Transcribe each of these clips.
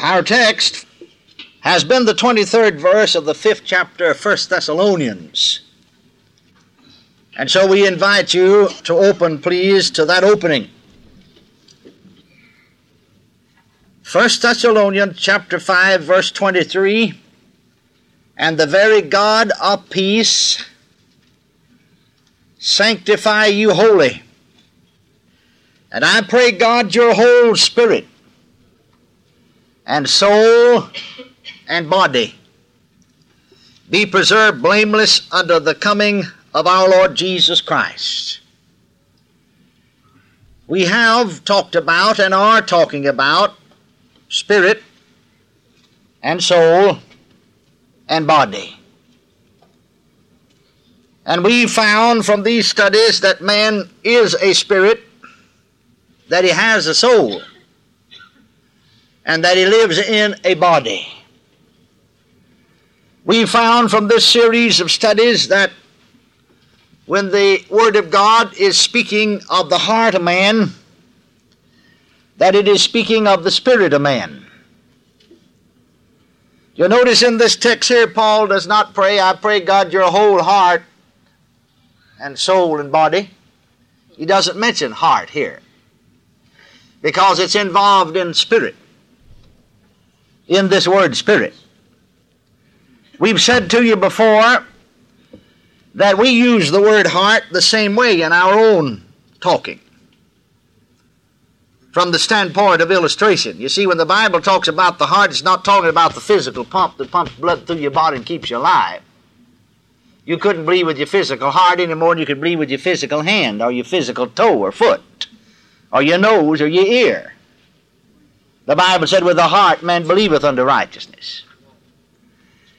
Our text has been the 23rd verse of the fifth chapter of 1 Thessalonians. And so we invite you to open, please, to that opening. 1 Thessalonians chapter 5 verse 23 and the very God of peace sanctify you wholly and I pray God your whole spirit and soul and body be preserved blameless under the coming of our Lord Jesus Christ. We have talked about and are talking about spirit and soul and body. And we found from these studies that man is a spirit, that he has a soul, and that he lives in a body. We found from this series of studies that when the Word of God is speaking of the heart of man, that it is speaking of the spirit of man. You'll notice in this text here, Paul does not pray, I pray God your whole heart and soul and body. He doesn't mention heart here because it's involved in spirit, in this word spirit. We've said to you before that we use the word heart the same way in our own talking from the standpoint of illustration. You see, when the Bible talks about the heart, it's not talking about the physical pump that pumps blood through your body and keeps you alive. You couldn't breathe with your physical heart any more than you could breathe with your physical hand or your physical toe or foot or your nose or your ear. The Bible said, With the heart man believeth unto righteousness.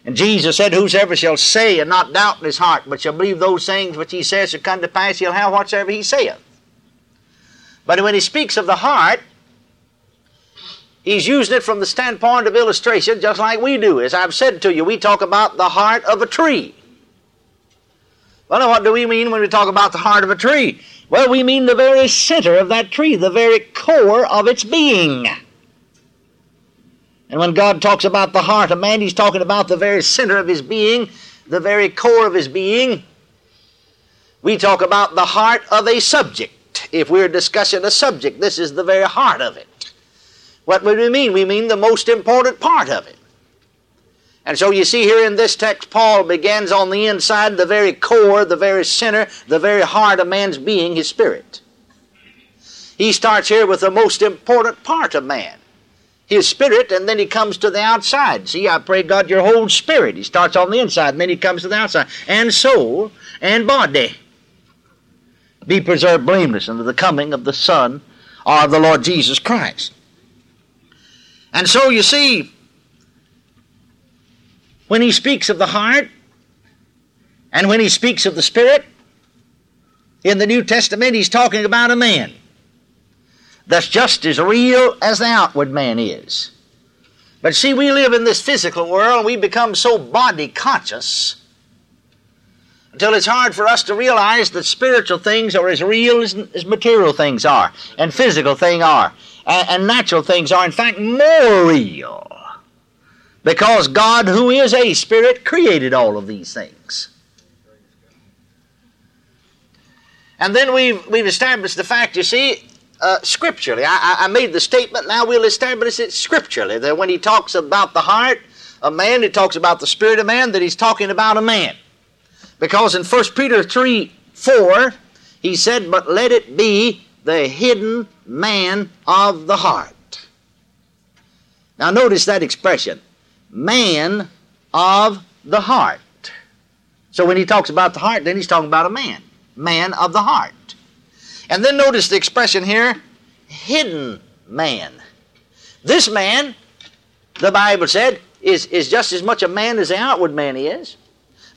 And Jesus said, Whosoever shall say and not doubt in his heart, but shall believe those things which he says shall come to pass, he'll have whatsoever he saith. But when he speaks of the heart, he's using it from the standpoint of illustration, just like we do. As I've said to you, we talk about the heart of a tree. Well, what do we mean when we talk about the heart of a tree? Well, we mean the very center of that tree, the very core of its being. And when God talks about the heart of man, he's talking about the very center of his being, the very core of his being. We talk about the heart of a subject. If we're discussing a subject, this is the very heart of it. What would we mean? We mean the most important part of it. And so you see here in this text, Paul begins on the inside, the very core, the very center, the very heart of man's being, his spirit. He starts here with the most important part of man, his spirit, and then he comes to the outside. See, I pray God your whole spirit. He starts on the inside, and then he comes to the outside, and soul and body be preserved blameless unto the coming of the Son of the Lord Jesus Christ. And so you see, when he speaks of the heart and when he speaks of the Spirit, in the New Testament, he's talking about a man that's just as real as the outward man is. But see, we live in this physical world and we become so body conscious until it's hard for us to realize that spiritual things are as real as, as material things are, and physical things are, and, and natural things are, in fact, more real. Because God, who is a spirit, created all of these things. And then we've, we've established the fact, you see, uh, scripturally. I, I made the statement, now we'll establish it scripturally, that when he talks about the heart of man, he talks about the spirit of man, that he's talking about a man. Because in 1 Peter 3 4, he said, But let it be the hidden man of the heart. Now, notice that expression man of the heart. So, when he talks about the heart, then he's talking about a man. Man of the heart. And then notice the expression here hidden man. This man, the Bible said, is, is just as much a man as the outward man is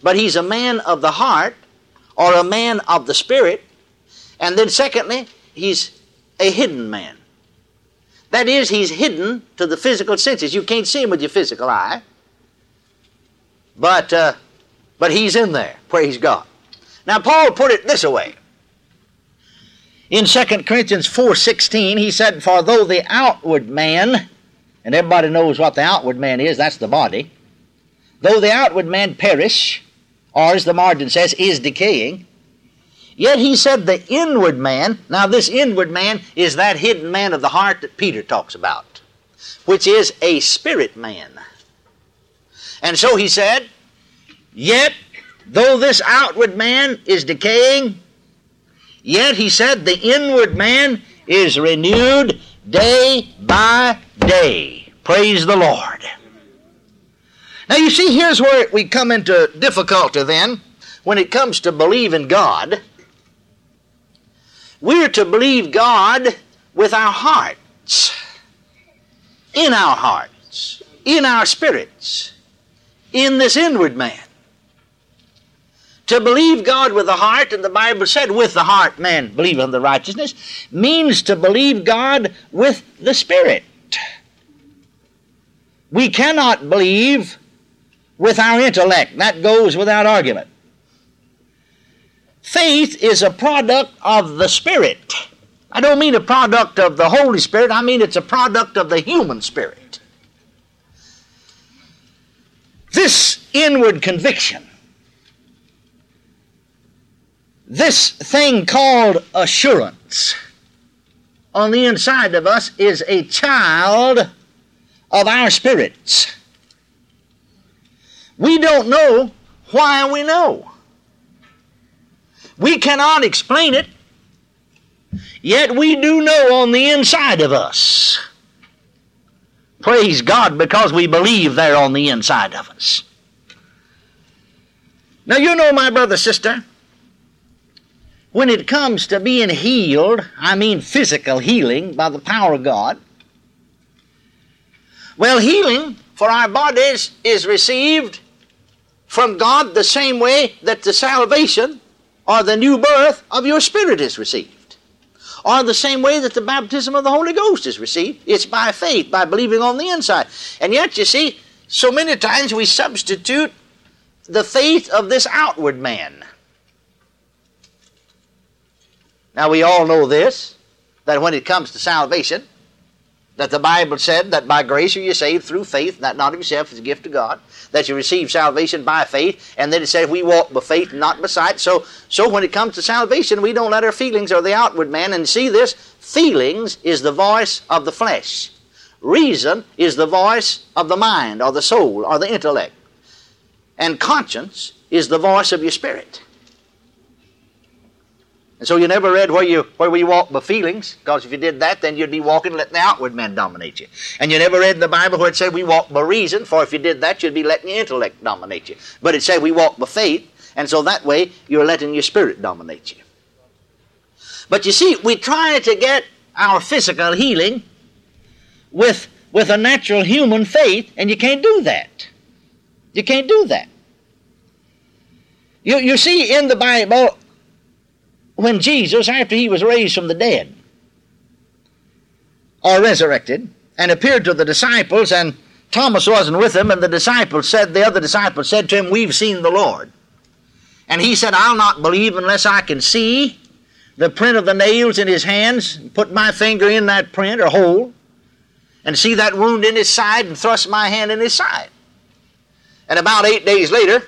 but he's a man of the heart or a man of the spirit. And then, secondly, he's a hidden man. That is, he's hidden to the physical senses. You can't see him with your physical eye, but, uh, but he's in there. Praise God. Now, Paul put it this way. In 2 Corinthians 4.16, he said, For though the outward man And everybody knows what the outward man is, that's the body. Though the outward man perish, or as the margin says, is decaying, yet he said the inward man, now this inward man is that hidden man of the heart that Peter talks about, which is a spirit man. And so he said, Yet, though this outward man is decaying, yet he said the inward man is renewed day by day. Praise the Lord. Now, you see, here's where we come into difficulty then when it comes to believing God. We're to believe God with our hearts, in our hearts, in our spirits, in this inward man. To believe God with the heart, and the Bible said, with the heart man believeth the righteousness, means to believe God with the Spirit. We cannot believe with our intellect. That goes without argument. Faith is a product of the Spirit. I don't mean a product of the Holy Spirit, I mean it's a product of the human spirit. This inward conviction, this thing called assurance on the inside of us is a child of our spirits. We don't know why we know. We cannot explain it, yet we do know on the inside of us. Praise God because we believe there on the inside of us. Now, you know, my brother, sister, when it comes to being healed, I mean physical healing by the power of God, well, healing for our bodies is received from God the same way that the salvation or the new birth of your spirit is received. Or the same way that the baptism of the Holy Ghost is received. It's by faith, by believing on the inside. And yet, you see, so many times we substitute the faith of this outward man. Now, we all know this that when it comes to salvation, that the Bible said that by grace are you saved through faith, that not of yourself is a gift of God, that you receive salvation by faith, and then it said we walk by faith not by sight. So, so when it comes to salvation, we don't let our feelings or the outward man, and see this, feelings is the voice of the flesh. Reason is the voice of the mind or the soul or the intellect. And conscience is the voice of your spirit. And so you never read where you where we walk by feelings, because if you did that, then you'd be walking letting the outward man dominate you. And you never read in the Bible where it said we walk by reason, for if you did that, you'd be letting your intellect dominate you. But it said we walk by faith, and so that way you're letting your spirit dominate you. But you see, we try to get our physical healing with with a natural human faith, and you can't do that. You can't do that. You, you see in the Bible, when Jesus, after he was raised from the dead, or resurrected, and appeared to the disciples, and Thomas wasn't with him, and the disciples said, the other disciples said to him, We've seen the Lord. And he said, I'll not believe unless I can see the print of the nails in his hands, and put my finger in that print or hole, and see that wound in his side, and thrust my hand in his side. And about eight days later,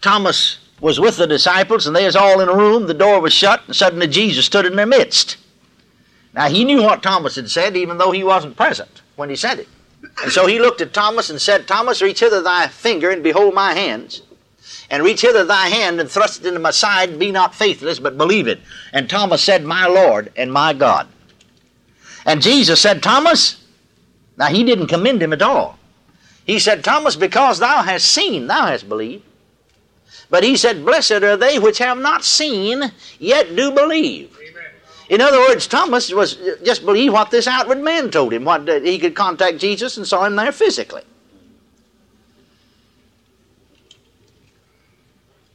Thomas was with the disciples, and they was all in a room. The door was shut, and suddenly Jesus stood in their midst. Now he knew what Thomas had said, even though he wasn't present when he said it. And so he looked at Thomas and said, Thomas, reach hither thy finger and behold my hands. And reach hither thy hand and thrust it into my side, be not faithless, but believe it. And Thomas said, My Lord and my God. And Jesus said, Thomas, now he didn't commend him at all. He said, Thomas, because thou hast seen, thou hast believed. But he said, Blessed are they which have not seen, yet do believe. In other words, Thomas was just believe what this outward man told him, what he could contact Jesus and saw him there physically.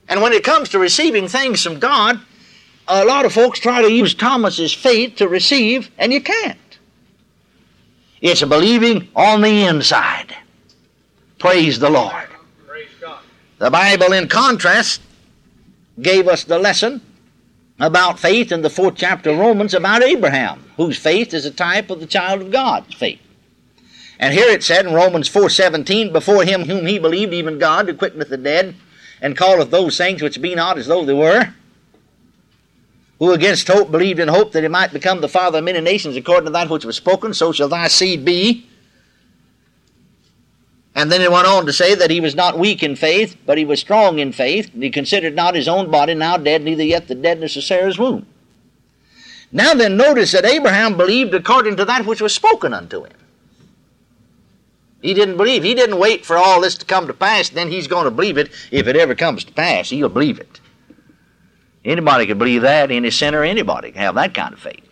And when it comes to receiving things from God, a lot of folks try to use Thomas's faith to receive, and you can't. It's believing on the inside. Praise the Lord. The Bible, in contrast, gave us the lesson about faith in the fourth chapter of Romans about Abraham, whose faith is a type of the child of God's faith. And here it said in Romans 4:17, before him whom he believed, even God, who quickeneth the dead, and calleth those things which be not as though they were, who against hope believed in hope that he might become the father of many nations according to that which was spoken, so shall thy seed be. And then it went on to say that he was not weak in faith, but he was strong in faith, he considered not his own body now dead, neither yet the deadness of Sarah's womb. Now then, notice that Abraham believed according to that which was spoken unto him. He didn't believe. He didn't wait for all this to come to pass, then he's going to believe it. If it ever comes to pass, he'll believe it. Anybody could believe that. Any sinner, anybody can have that kind of faith.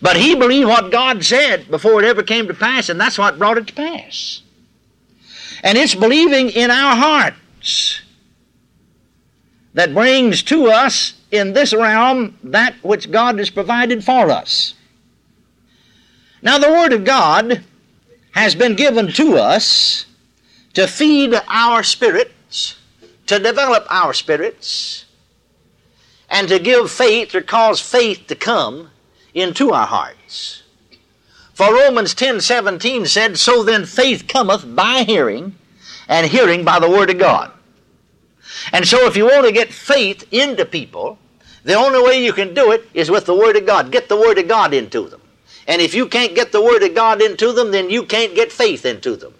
But he believed what God said before it ever came to pass, and that's what brought it to pass. And it's believing in our hearts that brings to us in this realm that which God has provided for us. Now, the Word of God has been given to us to feed our spirits, to develop our spirits, and to give faith or cause faith to come into our hearts. For Romans 10:17 said, So then faith cometh by hearing, and hearing by the Word of God. And so if you want to get faith into people, the only way you can do it is with the Word of God. Get the Word of God into them. And if you can't get the Word of God into them, then you can't get faith into them.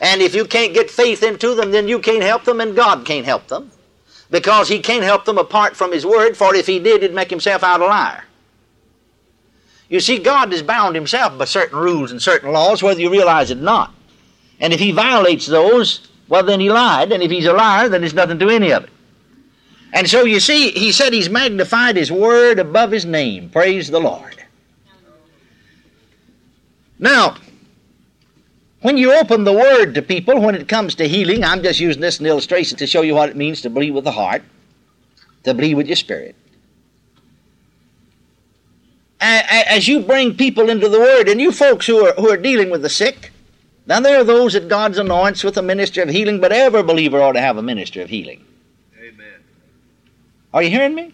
And if you can't get faith into them, then you can't help them, and God can't help them. Because He can't help them apart from His Word, for if He did, He'd make Himself out a liar. You see, God is bound Himself by certain rules and certain laws, whether you realize it or not. And if He violates those, well, then He lied, and if He's a liar, then there's nothing to any of it. And so you see, He said He's magnified His Word above His name. Praise the Lord. Now, when you open the Word to people, when it comes to healing, I'm just using this as an illustration to show you what it means to believe with the heart, to believe with your spirit. As you bring people into the Word, and you folks who are, who are dealing with the sick, now there are those that God's anoints with a ministry of healing, but every believer ought to have a ministry of healing. Amen. Are you hearing me?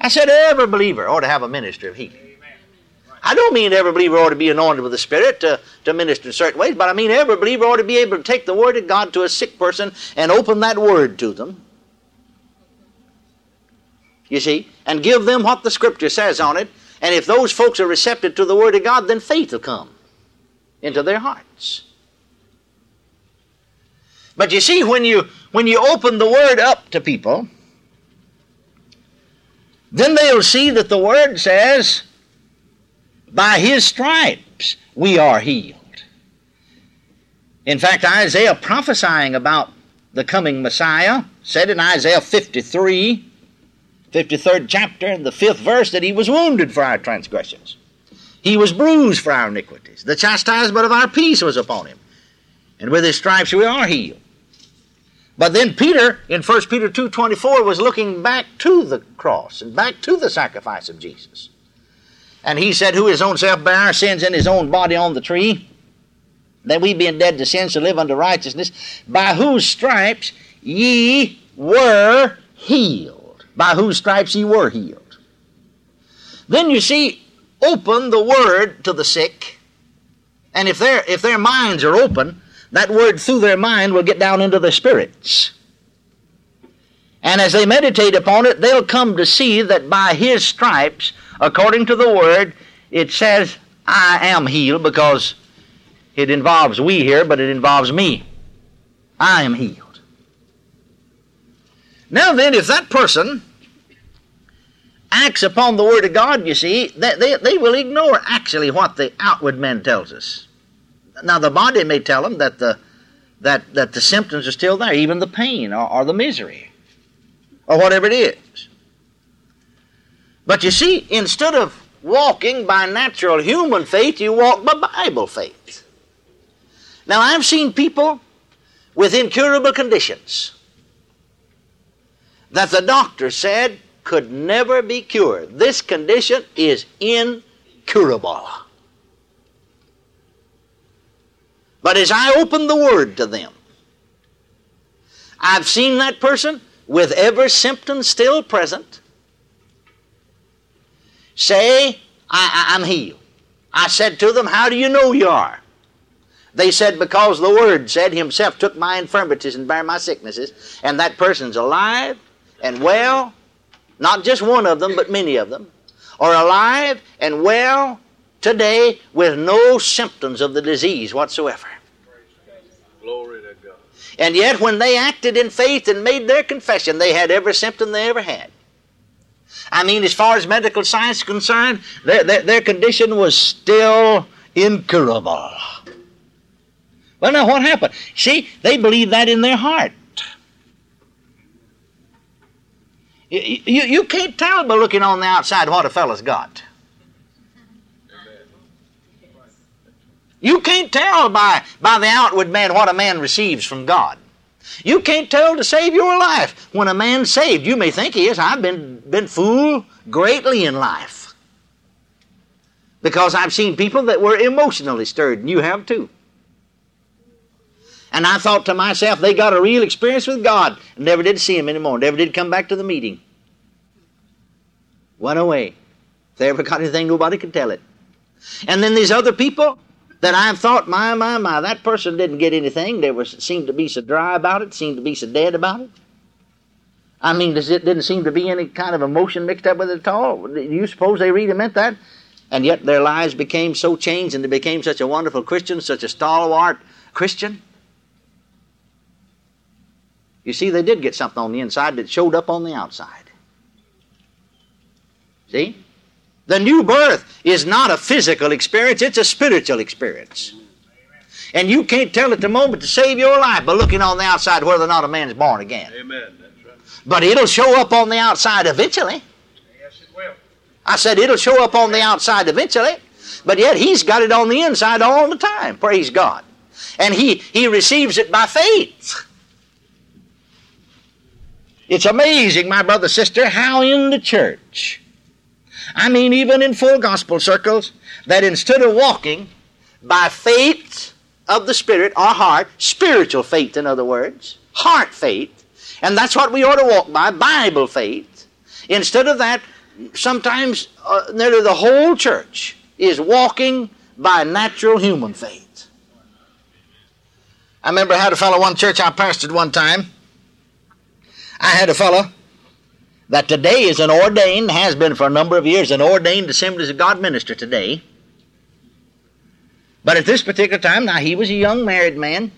I said every believer ought to have a ministry of healing. I don't mean every believer ought to be anointed with the Spirit to, to minister in certain ways, but I mean every believer ought to be able to take the Word of God to a sick person and open that Word to them. You see? And give them what the Scripture says on it. And if those folks are receptive to the Word of God, then faith will come into their hearts. But you see, when you when you open the Word up to people, then they'll see that the Word says by his stripes we are healed. In fact, Isaiah prophesying about the coming Messiah said in Isaiah 53, 53rd chapter, in the fifth verse, that he was wounded for our transgressions. He was bruised for our iniquities. The chastisement of our peace was upon him. And with his stripes we are healed. But then Peter, in 1 Peter 2.24, was looking back to the cross and back to the sacrifice of Jesus. And he said, Who his own self bare our sins in his own body on the tree, that we being dead to sin should live unto righteousness, by whose stripes ye were healed. By whose stripes ye were healed. Then you see, open the word to the sick, and if their if their minds are open, that word through their mind will get down into their spirits. And as they meditate upon it, they'll come to see that by his stripes according to the word, it says, I am healed because it involves we here, but it involves me. I am healed. Now then, if that person acts upon the word of God, you see, they, they, they will ignore actually what the outward man tells us. Now the body may tell them that the that, that the symptoms are still there, even the pain or, or the misery, or whatever it is. But you see, instead of walking by natural human faith, you walk by Bible faith. Now, I've seen people with incurable conditions that the doctor said could never be cured. This condition is incurable. But as I opened the Word to them, I've seen that person with every symptom still present say, I, am healed. I said to them, How do you know you are? They said, because the Word said Himself took my infirmities and bare my sicknesses, and that person's alive and well, not just one of them, but many of them, are alive and well today with no symptoms of the disease whatsoever. Glory to God. And yet, when they acted in faith and made their confession, they had every symptom they ever had. I mean, as far as medical science is concerned, their, their, their condition was still incurable. Well, now what happened? See, they believed that in their heart. You, you, you can't tell by looking on the outside what a fellow's got. You can't tell by, by the outward man what a man receives from God. You can't tell to save your life when a man's saved. You may think he is. I've been, been fooled greatly in life. Because I've seen people that were emotionally stirred, and you have too. And I thought to myself, they got a real experience with God. Never did see him anymore. Never did come back to the meeting. Went away. If they ever got anything, nobody could tell it. And then these other people that I've thought, my, my, my, that person didn't get anything. They were seemed to be so dry about it, seemed to be so dead about it. I mean, it didn't seem to be any kind of emotion mixed up with it at all. Do you suppose they really meant that? And yet their lives became so changed and they became such a wonderful Christian, such a stalwart Christian. You see, they did get something on the inside that showed up on the outside. See? The new birth is not a physical experience, it's a spiritual experience. And you can't tell at the moment to save your life by looking on the outside whether or not a man's born again. Amen. That's right. But it'll show up on the outside eventually. Yes, it will. I said it'll show up on the outside eventually. But yet he's got it on the inside all the time. Praise God. And he, he receives it by faith. It's amazing, my brother, sister, how in the church I mean, even in full gospel circles, that instead of walking by faith of the Spirit our heart, spiritual faith, in other words, heart faith, and that's what we ought to walk by, Bible faith, instead of that, sometimes uh, nearly the whole church is walking by natural human faith. I remember I had a fellow one church I pastored one time. I had a fellow that today is an ordained, has been for a number of years, an ordained Assemblies of God minister today. But at this particular time, now he was a young married man,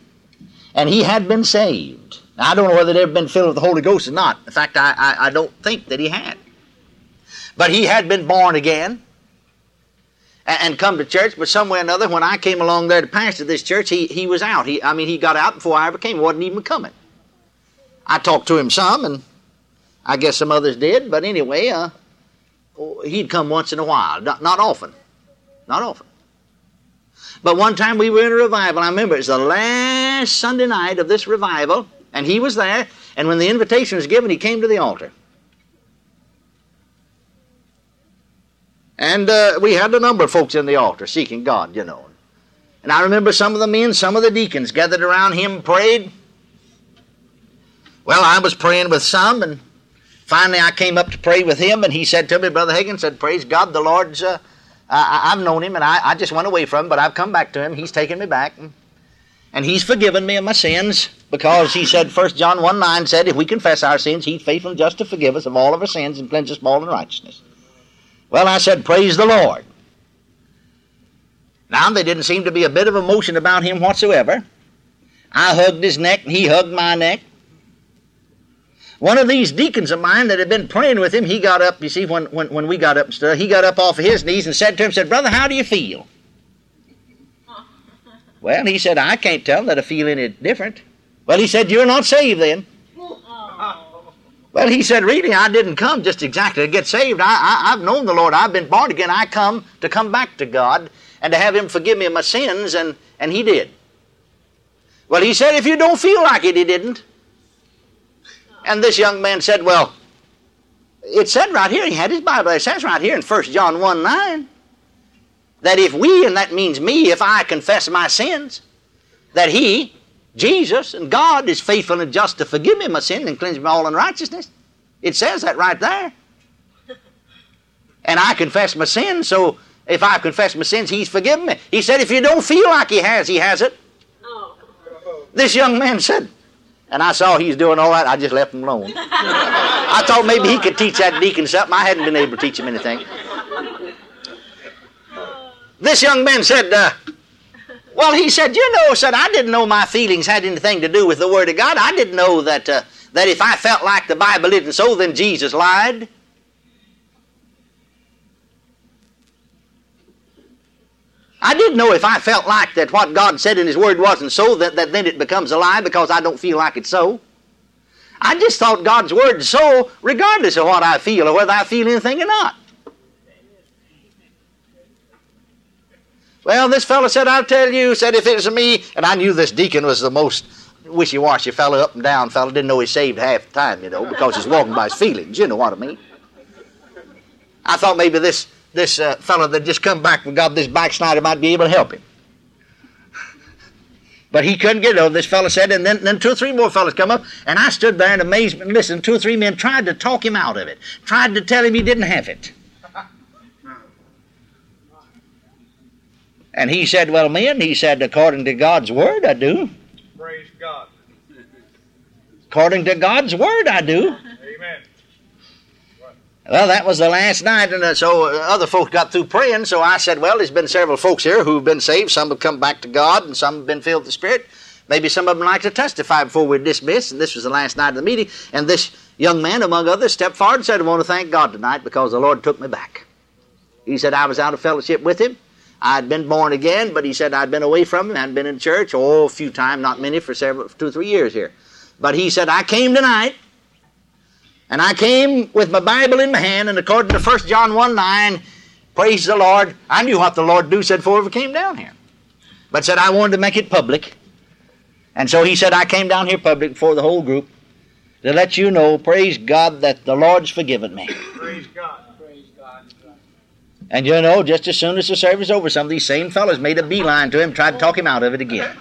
and he had been saved. Now, I don't know whether he'd ever been filled with the Holy Ghost or not. In fact, I, I, I don't think that he had. But he had been born again and, and come to church, but some way or another, when I came along there to pastor this church, he, he was out. He, I mean, he got out before I ever came. He wasn't even coming. I talked to him some, and I guess some others did, but anyway, uh, he'd come once in a while, not, not often, not often. But one time we were in a revival. I remember it was the last Sunday night of this revival, and he was there. And when the invitation was given, he came to the altar. And uh, we had a number of folks in the altar seeking God, you know. And I remember some of the men, some of the deacons gathered around him, prayed. Well, I was praying with some, and Finally, I came up to pray with him, and he said to me, Brother Hagin said, Praise God, the Lord's, uh, I, have known him, and I, I, just went away from him, but I've come back to him. He's taken me back, and, and he's forgiven me of my sins, because he said, 1 John 1 9 said, If we confess our sins, he's faithful and just to forgive us of all of our sins and cleanse us from all unrighteousness. Well, I said, Praise the Lord. Now, there didn't seem to be a bit of emotion about him whatsoever. I hugged his neck, and he hugged my neck. One of these deacons of mine that had been praying with him, he got up, you see, when, when, when we got up and stuff, he got up off of his knees and said to him, said, Brother, how do you feel? Well, he said, I can't tell that I feel any different. Well, he said, You're not saved then. Well, he said, Really, I didn't come just exactly to get saved. I, I, I've known the Lord. I've been born again. I come to come back to God and to have Him forgive me of my sins, and, and He did. Well, he said, If you don't feel like it, He didn't. And this young man said, Well, it said right here, he had his Bible, it says right here in 1 John 1 9, that if we, and that means me, if I confess my sins, that he, Jesus, and God is faithful and just to forgive me my sin and cleanse me all unrighteousness. It says that right there. And I confess my sins, so if I confess my sins, he's forgiven me. He said, if you don't feel like he has, he has it. Oh. This young man said, and I saw he's doing all right, I just left him alone. I thought maybe he could teach that deacon something. I hadn't been able to teach him anything. This young man said, uh, well, he said, you know, said, I didn't know my feelings had anything to do with the Word of God. I didn't know that, uh, that if I felt like the Bible isn't so, then Jesus lied. I didn't know if I felt like that what God said in His Word wasn't so, that, that then it becomes a lie because I don't feel like it's so. I just thought God's Word is so regardless of what I feel or whether I feel anything or not. Well, this fellow said, I'll tell you, said if it was me, and I knew this deacon was the most wishy-washy fellow, up and down fellow, didn't know he saved half the time, you know, because he's walking by his feelings, you know what I mean. I thought maybe this this uh, fellow that just come back from God, this backslider, might be able to help him. But he couldn't get it. This fellow said, and then, then two or three more fellows come up, and I stood there in amazement and listened. Two or three men tried to talk him out of it, tried to tell him he didn't have it. And he said, Well, men, he said, according to God's word, I do. Praise God. According to God's word, I do. Well, that was the last night, and uh, so uh, other folks got through praying. So I said, "Well, there's been several folks here who've been saved. Some have come back to God, and some have been filled with the Spirit. Maybe some of them like to testify before we're dismissed." And this was the last night of the meeting. And this young man, among others, stepped forward and said, "I want to thank God tonight because the Lord took me back." He said, "I was out of fellowship with Him. I'd been born again, but he said I'd been away from Him. Hadn't been in church, oh, a few times, not many, for several, two or three years here. But he said I came tonight." And I came with my Bible in my hand, and according to 1 John 1 9, praise the Lord, I knew what the Lord do said before we came down here. But said I wanted to make it public. And so he said I came down here public before the whole group to let you know, praise God, that the Lord's forgiven me. Praise God. Praise God. And you know, just as soon as the service was over, some of these same fellows made a beeline to him, tried to talk him out of it again.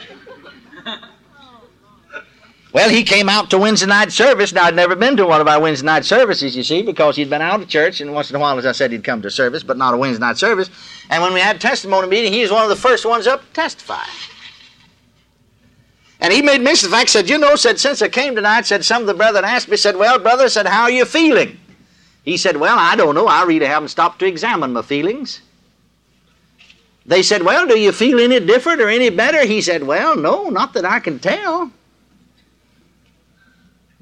Well, he came out to Wednesday night service. Now, I'd never been to one of our Wednesday night services, you see, because he'd been out of church, and once in a while, as I said, he'd come to service, but not a Wednesday night service. And when we had testimony meeting, he was one of the first ones up to testify. And he made mention of the fact, said, you know, said, since I came tonight, said, some of the brethren asked me, said, well, brother, said, how are you feeling? He said, well, I don't know. I really haven't stopped to examine my feelings. They said, well, do you feel any different or any better? He said, well, no, not that I can tell.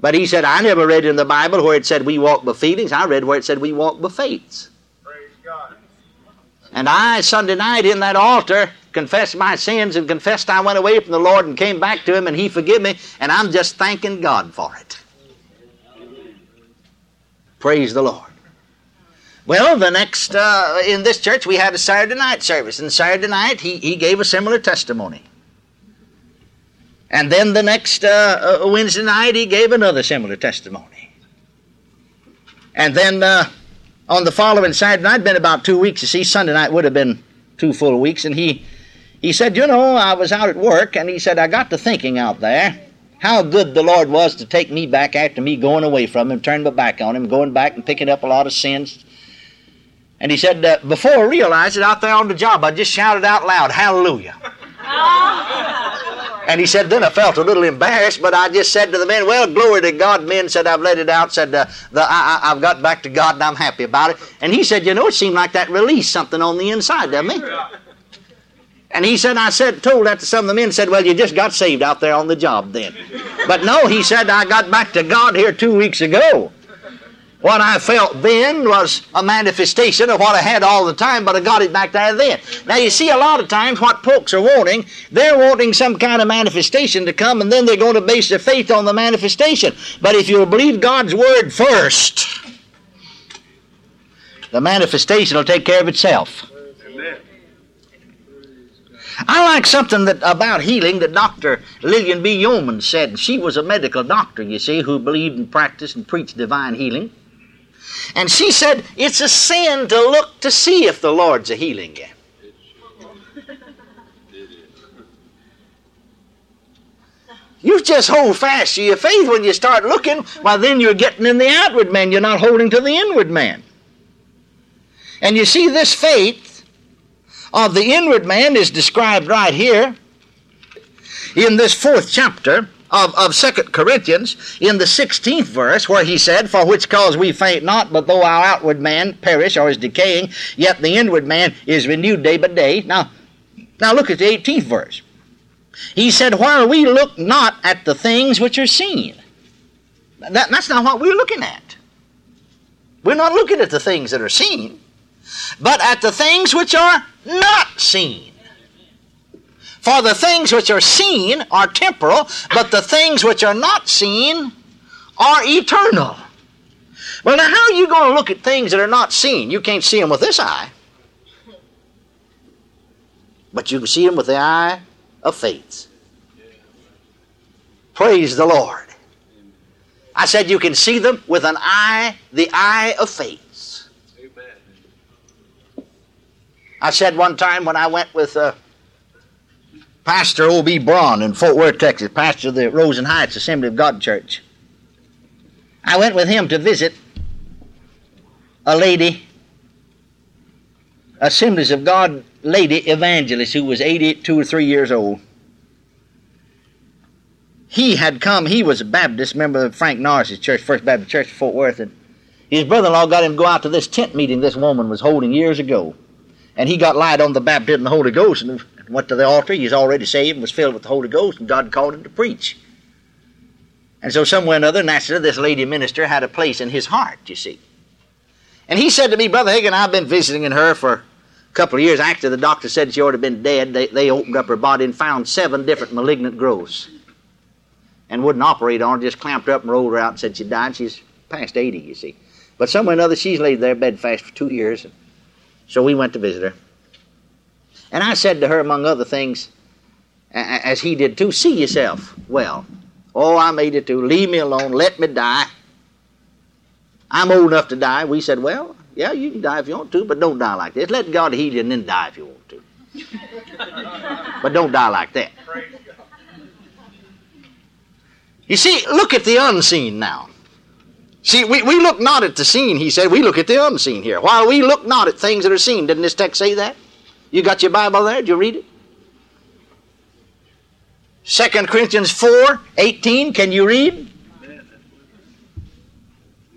But he said, I never read in the Bible where it said we walk by feelings. I read where it said we walk by faiths. Praise God. And I, Sunday night in that altar, confessed my sins and confessed I went away from the Lord and came back to Him and He forgive me. And I'm just thanking God for it. Praise the Lord. Well, the next, uh, in this church, we had a Saturday night service. And Saturday night, he, he gave a similar testimony. And then the next uh, uh, Wednesday night, he gave another similar testimony. And then uh, on the following Saturday night, been about two weeks. You see, Sunday night would have been two full weeks. And he, he said, You know, I was out at work, and he said, I got to thinking out there how good the Lord was to take me back after me going away from him, turning my back on him, going back and picking up a lot of sins. And he said, uh, Before I realized it out there on the job, I just shouted out loud, Hallelujah. And he said, then I felt a little embarrassed, but I just said to the men, well, glory to God. Men said, I've let it out, said, uh, the, I, have got back to God and I'm happy about it. And he said, you know, it seemed like that released something on the inside of me. And he said, I said, told that to some of the men, said, well, you just got saved out there on the job then. But no, he said, I got back to God here two weeks ago. What I felt then was a manifestation of what I had all the time, but I got it back there then. Now, you see, a lot of times what folks are wanting, they're wanting some kind of manifestation to come, and then they're going to base their faith on the manifestation. But if you'll believe God's word first, the manifestation will take care of itself. Amen. I like something that about healing that Dr. Lillian B. Yeoman said. She was a medical doctor, you see, who believed and practiced and preached divine healing. And she said, It's a sin to look to see if the Lord's a healing you. You just hold fast to your faith when you start looking, well, then you're getting in the outward man. You're not holding to the inward man. And you see, this faith of the inward man is described right here. in this fourth chapter of, of 2 Corinthians, in the 16th verse, where he said, For which cause we faint not, but though our outward man perish or is decaying, yet the inward man is renewed day by day. Now, now look at the 18th verse. He said, While we look not at the things which are seen. That, that's not what we're looking at. We're not looking at the things that are seen, but at the things which are not seen. For the things which are seen are temporal, but the things which are not seen are eternal. Well, now, how are you going to look at things that are not seen? You can't see them with this eye. But you can see them with the eye of faith. Praise the Lord. I said you can see them with an eye, the eye of faith. I said one time when I went with uh, Pastor O.B. Braun in Fort Worth, Texas, pastor of the Rosen Heights Assembly of God Church. I went with him to visit a lady, Assemblies of God lady evangelist who was 82 or 3 years old. He had come, he was a Baptist, member of Frank Norris's church, First Baptist Church of Fort Worth, and his brother in law got him to go out to this tent meeting this woman was holding years ago. And he got light on the baptism of the Holy Ghost and went to the altar. He was already saved and was filled with the Holy Ghost, and God called him to preach. And so, somewhere or another, naturally, this lady minister had a place in his heart, you see. And he said to me, Brother Hagin, I've been visiting in her for a couple of years. After the doctor said she ought to have been dead. They, they opened up her body and found seven different malignant growths and wouldn't operate on her, just clamped her up and rolled her out and said she died. She's past 80, you see. But somewhere or another, she's laid there bedfast for two years. So we went to visit her. And I said to her, among other things, as he did too, see yourself well. Oh, I made it too. Leave me alone. Let me die. I'm old enough to die. We said, well, yeah, you can die if you want to, but don't die like this. Let God heal you and then die if you want to. but don't die like that. You see, look at the unseen now. See, we, we look not at the seen, he said, we look at the unseen here. While we look not at things that are seen. Didn't this text say that? You got your Bible there? Did you read it? 2 Corinthians 4 18. Can you read?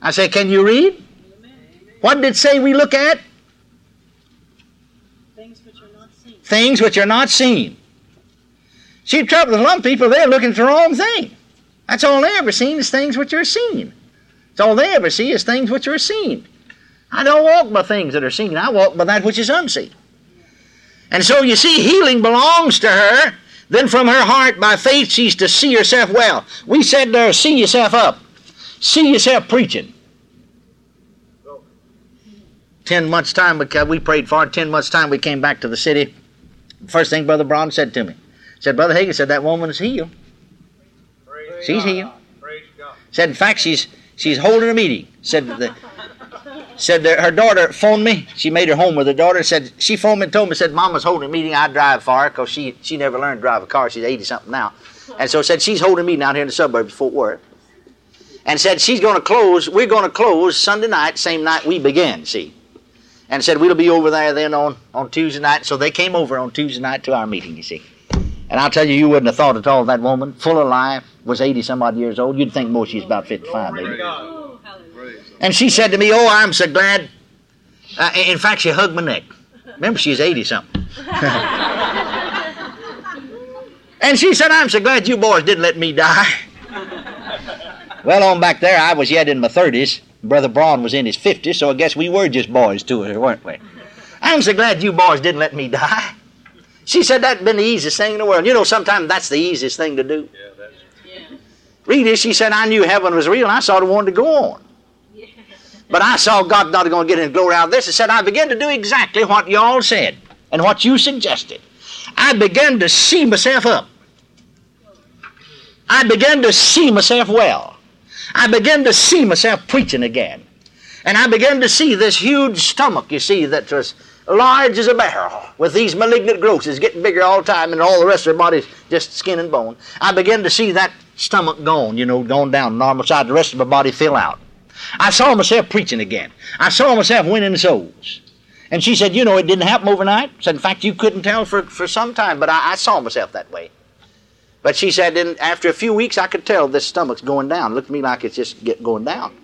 I say, can you read? What did it say we look at? Things which are not seen. Things which are not seen. See, the trouble with some people, they're looking at the wrong thing. That's all they ever seen is things which are seen. That's all they ever see is things which are seen. I don't walk by things that are seen. I walk by that which is unseen. And so you see, healing belongs to her. Then from her heart, by faith, she's to see herself well. We said to her, see yourself up. See yourself preaching. Ten months' time, we prayed for it. Ten months' time, we came back to the city. First thing Brother Braun said to me, said, Brother Hagin said, that woman is healed. Praise She's God. healed. Praise God. Said, in fact, she's she's holding a meeting. Said the, said that her daughter phoned me. She made her home with her daughter. Said she phoned me and told me said Mama's holding a meeting. I drive her because she she never learned to drive a car. She's eighty something now, and so said she's holding a meeting out here in the suburbs of Fort Worth. And said she's going to close. We're going to close Sunday night, same night we began. See, and said we'll be over there then on on Tuesday night. So they came over on Tuesday night to our meeting. You see. And I'll tell you, you wouldn't have thought at all that woman, full of life, was 80 some odd years old. You'd think more she's about 55, maybe. Praise God. Oh, hallelujah. And she said to me, Oh, I'm so glad. Uh, in fact, she hugged my neck. Remember, she's 80 something. and she said, I'm so glad you boys didn't let me die. well, on back there, I was yet in my 30s. Brother Braun was in his 50s, so I guess we were just boys to her, weren't we? I'm so glad you boys didn't let me die. She said that'd been the easiest thing in the world. You know, sometimes that's the easiest thing to do. Yeah, that's Yeah. Read it. She said, I knew heaven was real, and I sort of wanted to go on. But I saw God not going to get any glory out of this. I said, I began to do exactly what y'all said and what you suggested. I began to see myself up. I began to see myself well. I began to see myself preaching again. And I began to see this huge stomach, you see, that was large as a barrel, with these malignant growths. Getting bigger all the time, and all the rest of her body's just skin and bone. I began to see that stomach gone, you know, gone down normal side, the rest of my body fill out. I saw myself preaching again. I saw myself winning souls. And she said, You know, it didn't happen overnight. Said, In fact, you couldn't tell for, for some time, but I, I saw myself that way. But she said, then after a few weeks, I could tell this stomach's going down. It looked to me like it's just get going down.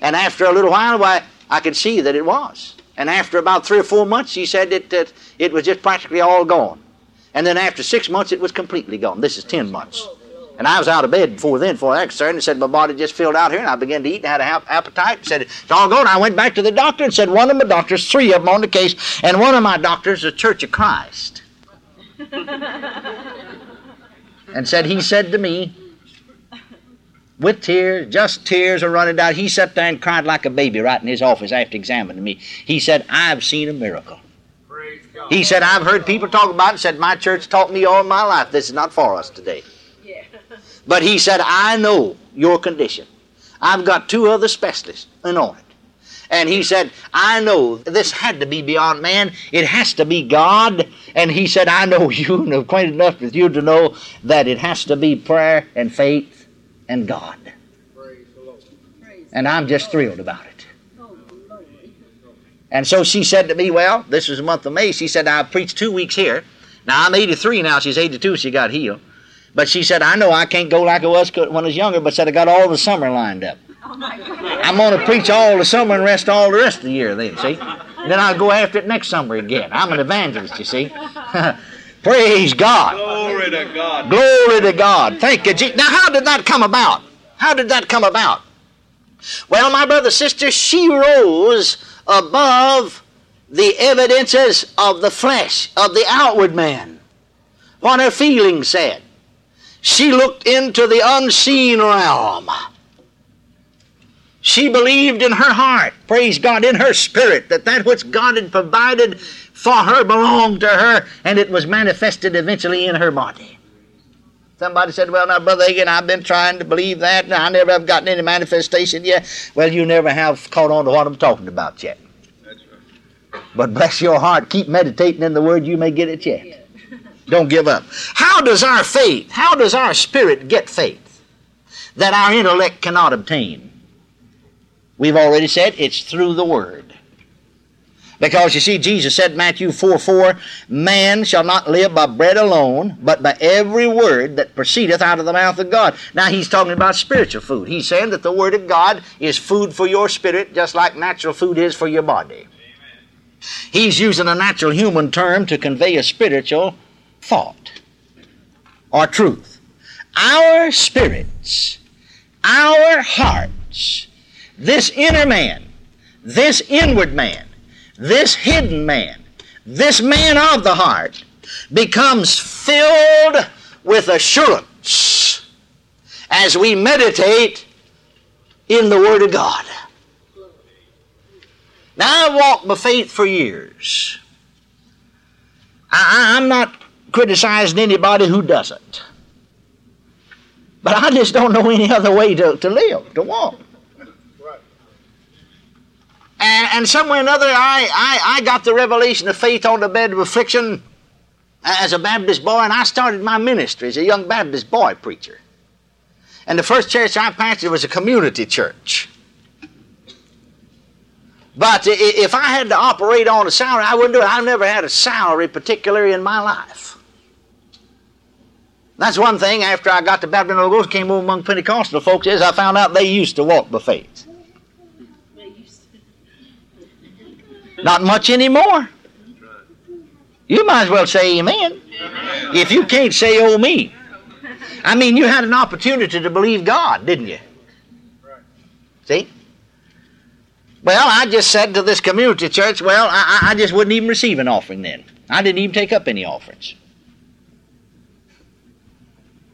And after a little while, why, I could see that it was. And after about three or four months, she said that, that it was just practically all gone. And then after six months, it was completely gone. This is ten months. And I was out of bed before then, before that concerned, and said my body just filled out here, and I began to eat and had an appetite. Said it's all gone. I went back to the doctor and said one of my doctors, three of them on the case, and one of my doctors, the Church of Christ, and said he said to me, with tears, just tears are running down. He sat there and cried like a baby right in his office after examining me. He said, I've seen a miracle. Praise God. He said, I've heard people talk about it and said, My church taught me all my life. This is not for us today. But he said, I know your condition. I've got two other specialists it. And he said, I know this had to be beyond man. It has to be God. And he said, I know you and acquainted enough with you to know that it has to be prayer and faith and God. And I'm just thrilled about it. And so she said to me, Well, this was the month of May. She said, I preached two weeks here. Now I'm 83 now. She's 82. She got healed. But she said, I know I can't go like I was when I was younger, but said I got all the summer lined up. Oh. I'm going to preach all the summer and rest all the rest of the year then, see? Then I'll go after it next summer again. I'm an evangelist, you see. Praise God. Glory to God. Glory to God. Thank you, Jesus. Now, how did that come about? How did that come about? Well, my brother, sister, she rose above the evidences of the flesh, of the outward man. What her feelings said. She looked into the unseen realm. She believed in her heart, praise God, in her spirit, that that which God had provided for her belonged to her, and it was manifested eventually in her body. Somebody said, Well, now, Brother Hagin, I've been trying to believe that, and I never have gotten any manifestation yet. Well, you never have caught on to what I'm talking about yet. That's right. But bless your heart, keep meditating in the Word, you may get it yet. Don't give up. How does our faith, how does our spirit get faith that our intellect cannot obtain? We've already said it's through the Word. Because you see, Jesus said, Matthew 4 4, Man shall not live by bread alone, but by every word that proceedeth out of the mouth of God. Now, he's talking about spiritual food. He's saying that the Word of God is food for your spirit, just like natural food is for your body. He's using a natural human term to convey a spiritual thought or truth. Our spirits, our hearts, this inner man, this inward man, this hidden man, this man of the heart becomes filled with assurance as we meditate in the Word of God. Now, I've walked by faith for years. I, I'm not criticizing anybody who doesn't. But I just don't know any other way to, to live, to walk. Right. And, and somewhere or another, I, I, I got the revelation of faith on the bed of affliction as a Baptist boy, and I started my ministry as a young Baptist boy preacher. And the first church I pastored was a community church. But if I had to operate on a salary, I wouldn't do it. I've never had a salary particularly in my life. That's one thing after I got to Baptist Holy Ghost, came over among Pentecostal folks, is I found out they used to walk by faith. Not much anymore. You might as well say amen. If you can't say oh me. I mean, you had an opportunity to believe God, didn't you? See? Well, I just said to this community church, well, I I just wouldn't even receive an offering then. I didn't even take up any offerings.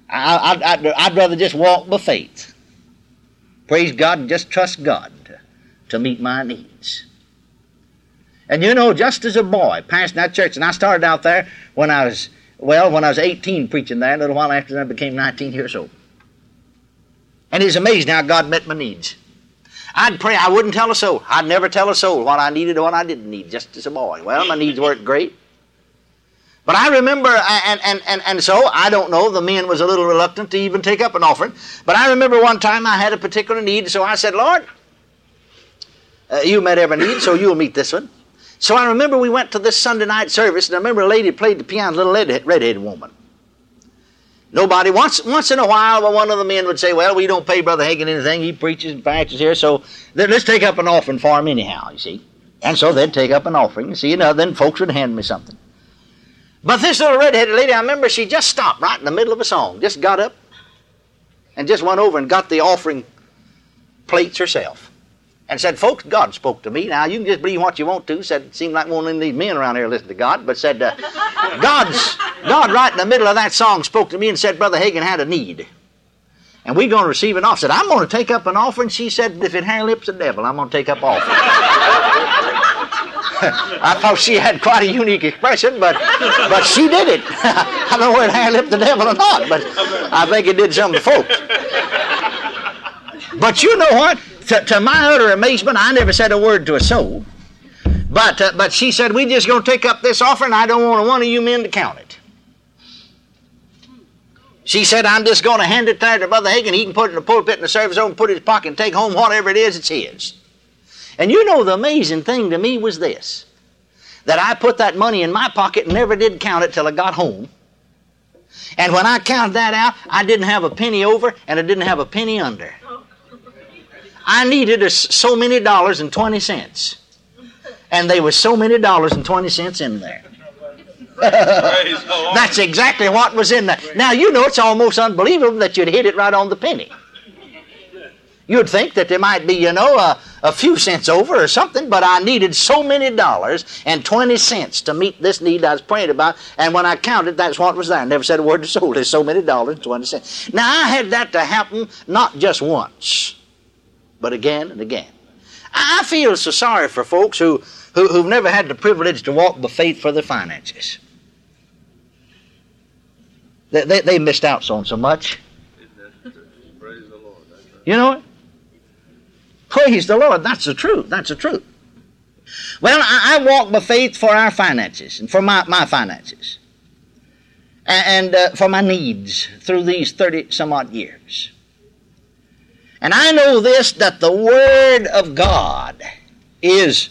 I, I, I'd, I'd rather just walk by faith. Praise God and just trust God to, meet my needs. And you know, just as a boy, pastoring that church, and I started out there when I was, well, when I was 18 preaching there, a little while after I became 19 years old. And it's amazing how God met my needs. I'd pray, I wouldn't tell a soul. I'd never tell a soul what I needed or what I didn't need, just as a boy. Well, my needs weren't great. But I remember, and, and, and, and so I don't know, the men was a little reluctant to even take up an offering. But I remember one time I had a particular need, so I said, Lord, uh, you met every need, so you'll meet this one. So I remember we went to this Sunday night service, and I remember a lady played the piano, a little red- redheaded woman. Nobody once once in a while, one of the men would say, "Well, we don't pay Brother Hagin anything. He preaches and preaches here, so let's take up an offering for him anyhow." You see, and so they'd take up an offering. You see, and then folks would hand me something. But this little red-headed lady, I remember, she just stopped right in the middle of a song, just got up, and just went over and got the offering plates herself, and said, "Folks, God spoke to me. Now you can just believe what you want to." Said, "It seemed like one of these men around here listen to God," but said, uh, "God's." God, right in the middle of that song, spoke to me and said, Brother Hagin had a need. And we're going to receive an offering. Said, I'm going to take up an offering. She said, if it hair lips the devil, I'm going to take up offering. I thought she had quite a unique expression, but but she did it. I don't know whether hair lipped the devil or not, but I think it did some of the folks. But you know what? To, to my utter amazement, I never said a word to a soul. But uh, but she said, we're just going to take up this offering. I don't want one of you men to count it. She said, I'm just going to hand it there to Brother Hagin. He can put it in the pulpit in the service room, put it in his pocket, and take home whatever it is, it's his. And you know, the amazing thing to me was this that I put that money in my pocket and never did count it till I got home. And when I counted that out, I didn't have a penny over and I didn't have a penny under. I needed a, so many dollars and 20 cents. And there was so many dollars and 20 cents in there. That's exactly what was in there. Now, you know, it's almost unbelievable that you'd hit it right on the penny. You'd think that there might be, you know, a, a few cents over or something, but I needed so many dollars and 20 cents to meet this need I was praying about. And when I counted, that's what was there. I never said a word to soul. There's so many dollars and 20 cents. Now, I had that to happen not just once, but again and again. I feel so sorry for folks who, who, who've never had the privilege to walk the faith for their finances. They, they, they missed out on so much. Praise the Lord. You know it? Praise the Lord. That's the truth. That's the truth. Well, I, I walk by faith for our finances and for my, my finances and, and uh, for my needs through these 30 some odd years. And I know this that the Word of God is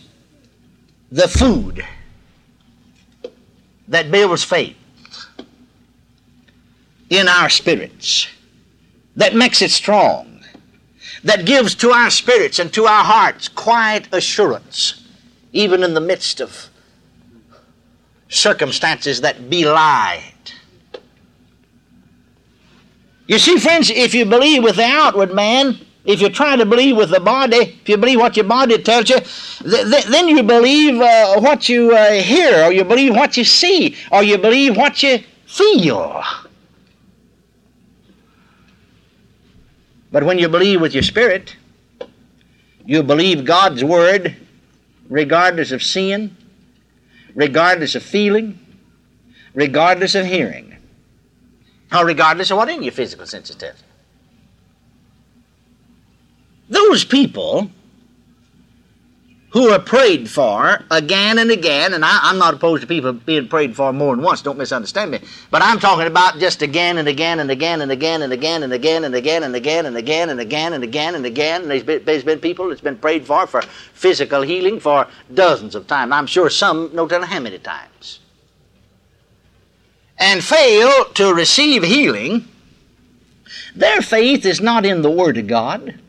the food that builds faith in our spirits, that makes it strong, that gives to our spirits and to our hearts quiet assurance, even in the midst of circumstances that belie it. You see, friends, if you believe with the outward man, if you try to believe with the body, if you believe what your body tells you, th- th- then you believe uh, what you uh, hear, or you believe what you see, or you believe what you feel. But when you believe with your spirit, you believe God's word regardless of seeing, regardless of feeling, regardless of hearing, or regardless of what in your physical you. Those people who are prayed for again and again, and I, am not opposed to people being prayed for more than once, don't misunderstand me, but I'm talking about just again and again and again and again and again and again and again and again and again and again and again and again. And there's been, there's been people that's been prayed for for physical healing for dozens of times. I'm sure some, no telling how many times. And fail to receive healing. Their faith is not in the Word of God.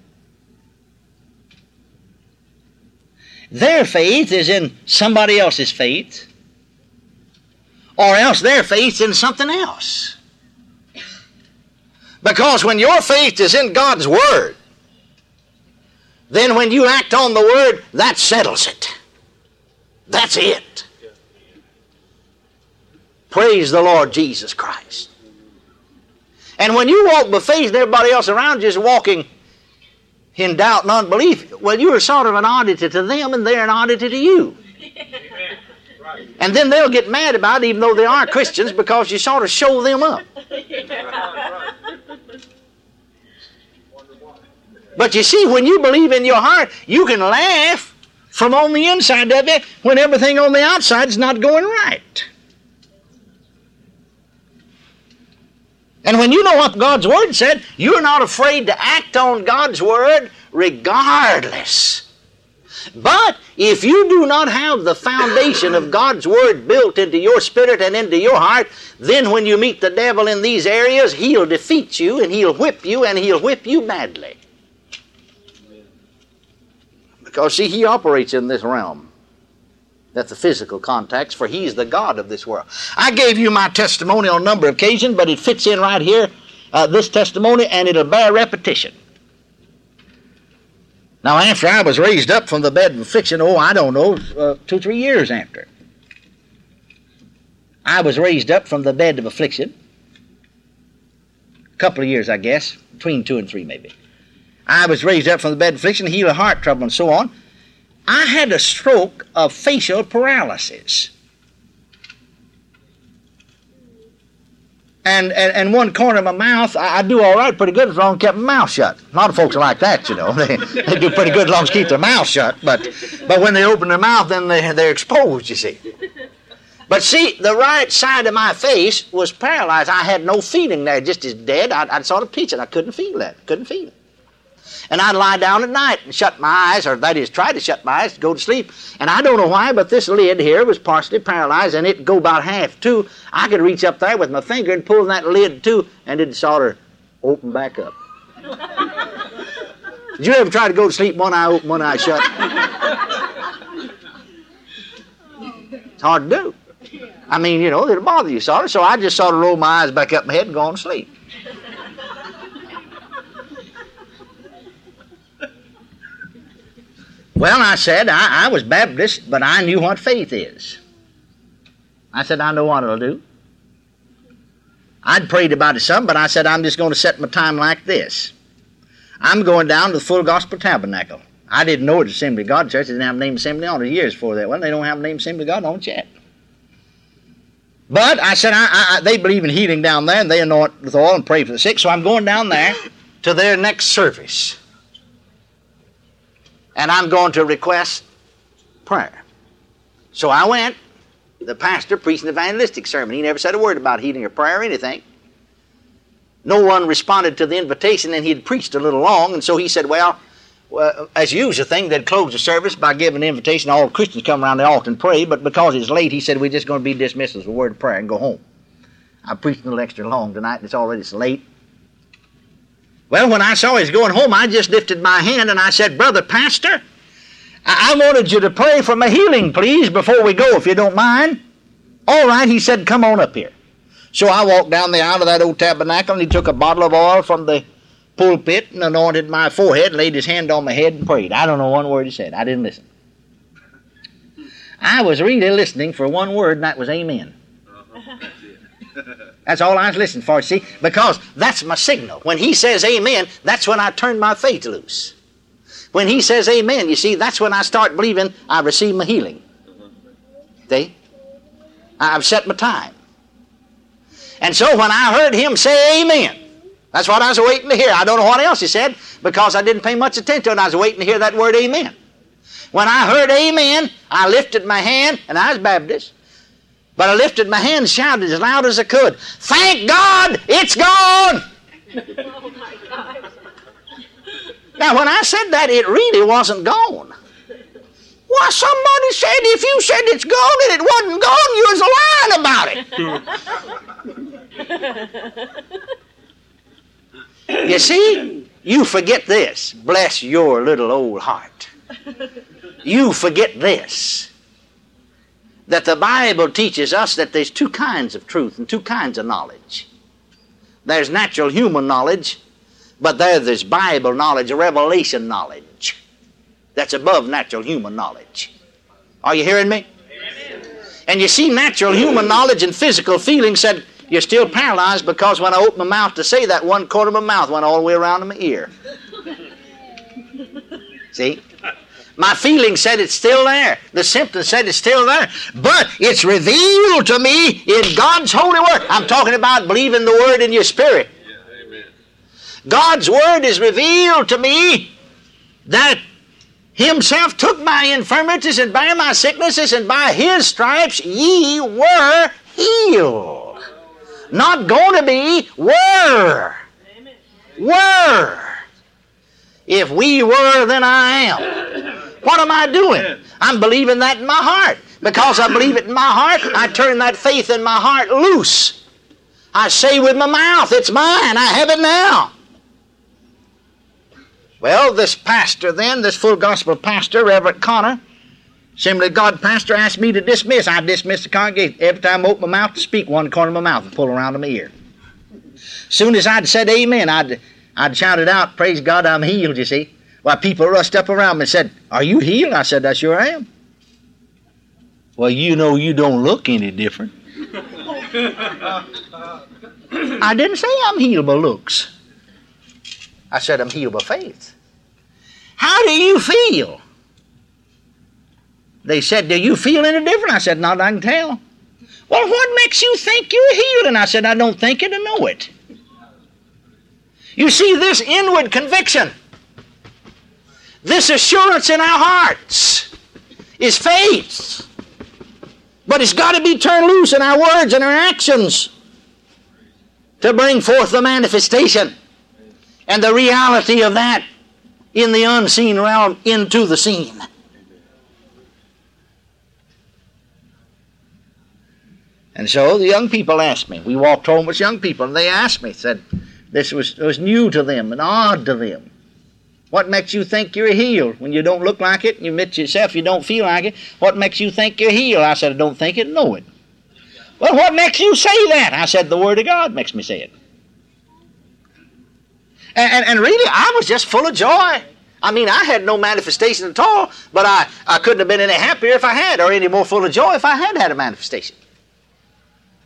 Their faith is in somebody else's faith, or else their faith in something else. Because when your faith is in God's Word, then when you act on the Word, that settles it. That's it. Praise the Lord Jesus Christ. And when you walk by faith and everybody else around you is walking in doubt and unbelief, well, you're sort of an oddity to them and they're an oddity to you. And then they'll get mad about it even though they are Christians because you sort of show them up. But you see, when you believe in your heart, you can laugh from on the inside of you when everything on the outside is not going right. And when you know what God's Word said, you're not afraid to act on God's Word regardless But if you do not have the foundation of God's Word built into your spirit and into your heart, then when you meet the devil in these areas, he'll defeat you and he'll whip you and he'll whip you badly. Because, see, he operates in this realm. That's the physical context, for he's the God of this world. I gave you my testimony on a number of occasions, but it fits in right here, uh, this testimony, and it'll bear repetition. Now, after I was raised up from the bed of affliction, oh, I don't know, uh, two, three years after, I was raised up from the bed of affliction. A couple of years, I guess, between two and three, maybe. I was raised up from the bed of affliction, healed of heart trouble, and so on. I had a stroke of facial paralysis. And, and, and one corner of my mouth, I, I do all right pretty good as long as I kept my mouth shut. A lot of folks are like that, you know. They, they do pretty good as long as keep their mouth shut. But, but when they open their mouth, then they, they're exposed, you see. But see, the right side of my face was paralyzed. I had no feeling there, just as dead. I, I sort of pictured. I couldn't feel that. Couldn't feel it. And I'd lie down at night and shut my eyes, or that is, try to shut my eyes to go to sleep. And I don't know why, but this lid here was partially paralyzed, and it'd go about half too. I could reach up there with my finger and pull that lid too, and it'd sort of open back up. Did you ever try to go to sleep one eye open, one eye shut? It's hard to do. I mean, you know, it'll bother you sort of. So I just sort of roll my eyes back up my head and go on to sleep. Well, I said, I, I was Baptist, but I knew what faith is. I said, I know what it'll do. I'd prayed about it some, but I said, I'm just going to set my time like this. I'm going down to the Full Gospel Tabernacle. I didn't know it was Assembly of God Church. They didn't have a name Assembly on it years before that. Well, they don't have a name Assembly of God on it yet. But I said, I, I, they believe in healing down there, and they anoint with oil and pray for the sick, so I'm going down there to their next service and I'm going to request prayer. So I went. The pastor preached an evangelistic sermon. He never said a word about healing or prayer or anything. No one responded to the invitation, and he had preached a little long, and so he said, Well, well as usual thing, they'd close the service by giving an invitation. All Christians come around the altar and pray, but because it's late, he said, We're just going to be dismissed with a word of prayer and go home. I preached a little extra long tonight, and it's already late. Well, when I saw he was going home, I just lifted my hand and I said, Brother Pastor, I, I wanted you to pray for my healing, please, before we go, if you don't mind. All right, he said, Come on up here. So I walked down the aisle of that old tabernacle and he took a bottle of oil from the pulpit and anointed my forehead, laid his hand on my head and prayed. I don't know one word he said. I didn't listen. I was really listening for one word, and that was amen. That's all I was listening for, see? Because that's my signal. When he says amen, that's when I turn my faith loose. When he says amen, you see, that's when I start believing I receive my healing. See? I've set my time. And so when I heard him say amen, that's what I was waiting to hear. I don't know what else he said because I didn't pay much attention. I was waiting to hear that word amen. When I heard amen, I lifted my hand, and I was Baptist. But I lifted my hand and shouted as loud as I could, Thank God it's gone! Oh my God. Now, when I said that, it really wasn't gone. Why, somebody said if you said it's gone and it wasn't gone, you was lying about it. you see, you forget this. Bless your little old heart. You forget this that the Bible teaches us that there's two kinds of truth and two kinds of knowledge. There's natural human knowledge, but there there's Bible knowledge, revelation knowledge. That's above natural human knowledge. Are you hearing me? And you see, natural human knowledge and physical feeling said, You're still paralyzed because when I opened my mouth to say that, one corner of my mouth went all the way around to my ear. see? My feeling said it's still there. The symptoms said it's still there. But it's revealed to me in God's holy word. I'm talking about believing the word in your spirit. God's word is revealed to me that Himself took my infirmities and by my sicknesses, and by His stripes ye were healed. Not going to be, were. Were. If we were, then I am. What am I doing? I'm believing that in my heart. Because I believe it in my heart, I turn that faith in my heart loose. I say with my mouth, it's mine, I have it now. Well, this pastor then, this full gospel pastor, Reverend Connor, Assembly God pastor, asked me to dismiss. I dismissed the congregation. Every time I open my mouth to speak, one corner of my mouth would pull around to my ear. Soon as I'd said amen, I'd, I'd shouted out, Praise God, I'm healed, you see. Why, people rushed up around me and said, Are you healed? I said, I sure am. Well, you know you don't look any different. I didn't say I'm healed by looks. I said I'm healed by faith. How do you feel? They said, Do you feel any different? I said, Not I can tell. Well, what makes you think you're healed? And I said, I don't think it, I know it. You see, this inward conviction, this assurance in our hearts, is faith. But it's got to be turned loose in our words and our actions to bring forth the manifestation and the reality of that in the unseen realm into the seen. And so the young people asked me. We walked home with young people, and they asked me, said this was, was new to them and odd to them. What makes you think you're healed when you don't look like it you admit yourself you don't feel like it? What makes you think you're healed? I said, I don't think it, know it. Well, what makes you say that? I said, the Word of God makes me say it. And, and, and really, I was just full of joy. I mean, I had no manifestation at all, but I, I couldn't have been any happier if I had, or any more full of joy if I had had a manifestation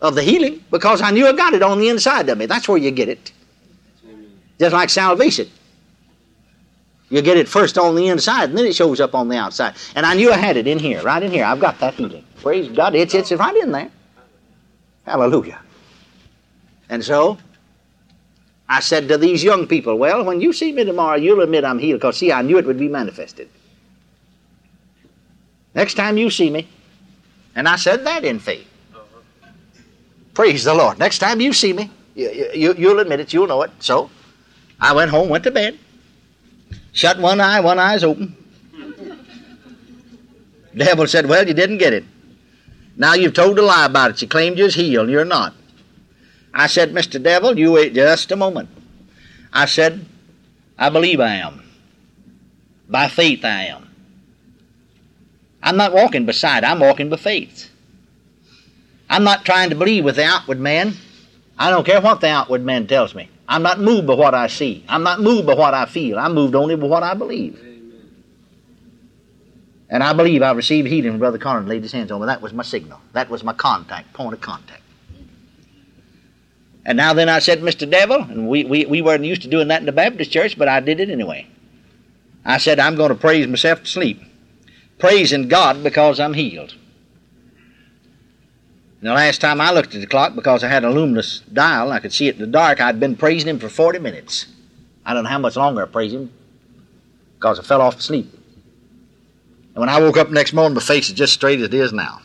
of the healing, because I knew I got it on the inside of me. That's where you get it. Just like salvation. You get it first on the inside, and then it shows up on the outside. And I knew I had it in here, right in here. I've got that healing. Praise God. It's, it's right in there. Hallelujah. And so, I said to these young people, well, when you see me tomorrow, you'll admit I'm healed, because see, I knew it would be manifested. Next time you see me, and I said that in faith. Praise the Lord. Next time you see me, you, you, you'll admit it, you'll know it. So, I went home, went to bed. Shut one eye, one eye's open. Devil said, Well, you didn't get it. Now you've told a lie about it. You claimed you was healed, you're not. I said, Mr. Devil, you wait just a moment. I said, I believe I am. By faith I am. I'm not walking beside, I'm walking by faith. I'm not trying to believe with the outward man. I don't care what the outward man tells me. I'm not moved by what I see. I'm not moved by what I feel. I'm moved only by what I believe. Amen. And I believe I received healing Brother Connor laid his hands on me. That was my signal. That was my contact, point of contact. And now then I said, Mr. Devil, and we, we, we weren't used to doing that in the Baptist church, but I did it anyway. I said, I'm going to praise myself to sleep. Praising God because I'm healed. And the last time I looked at the clock, because I had a luminous dial, I could see it in the dark, I'd been praising him for 40 minutes. I don't know how much longer I praised him, because I fell off to sleep. And when I woke up next morning, my face is just straight as it is now.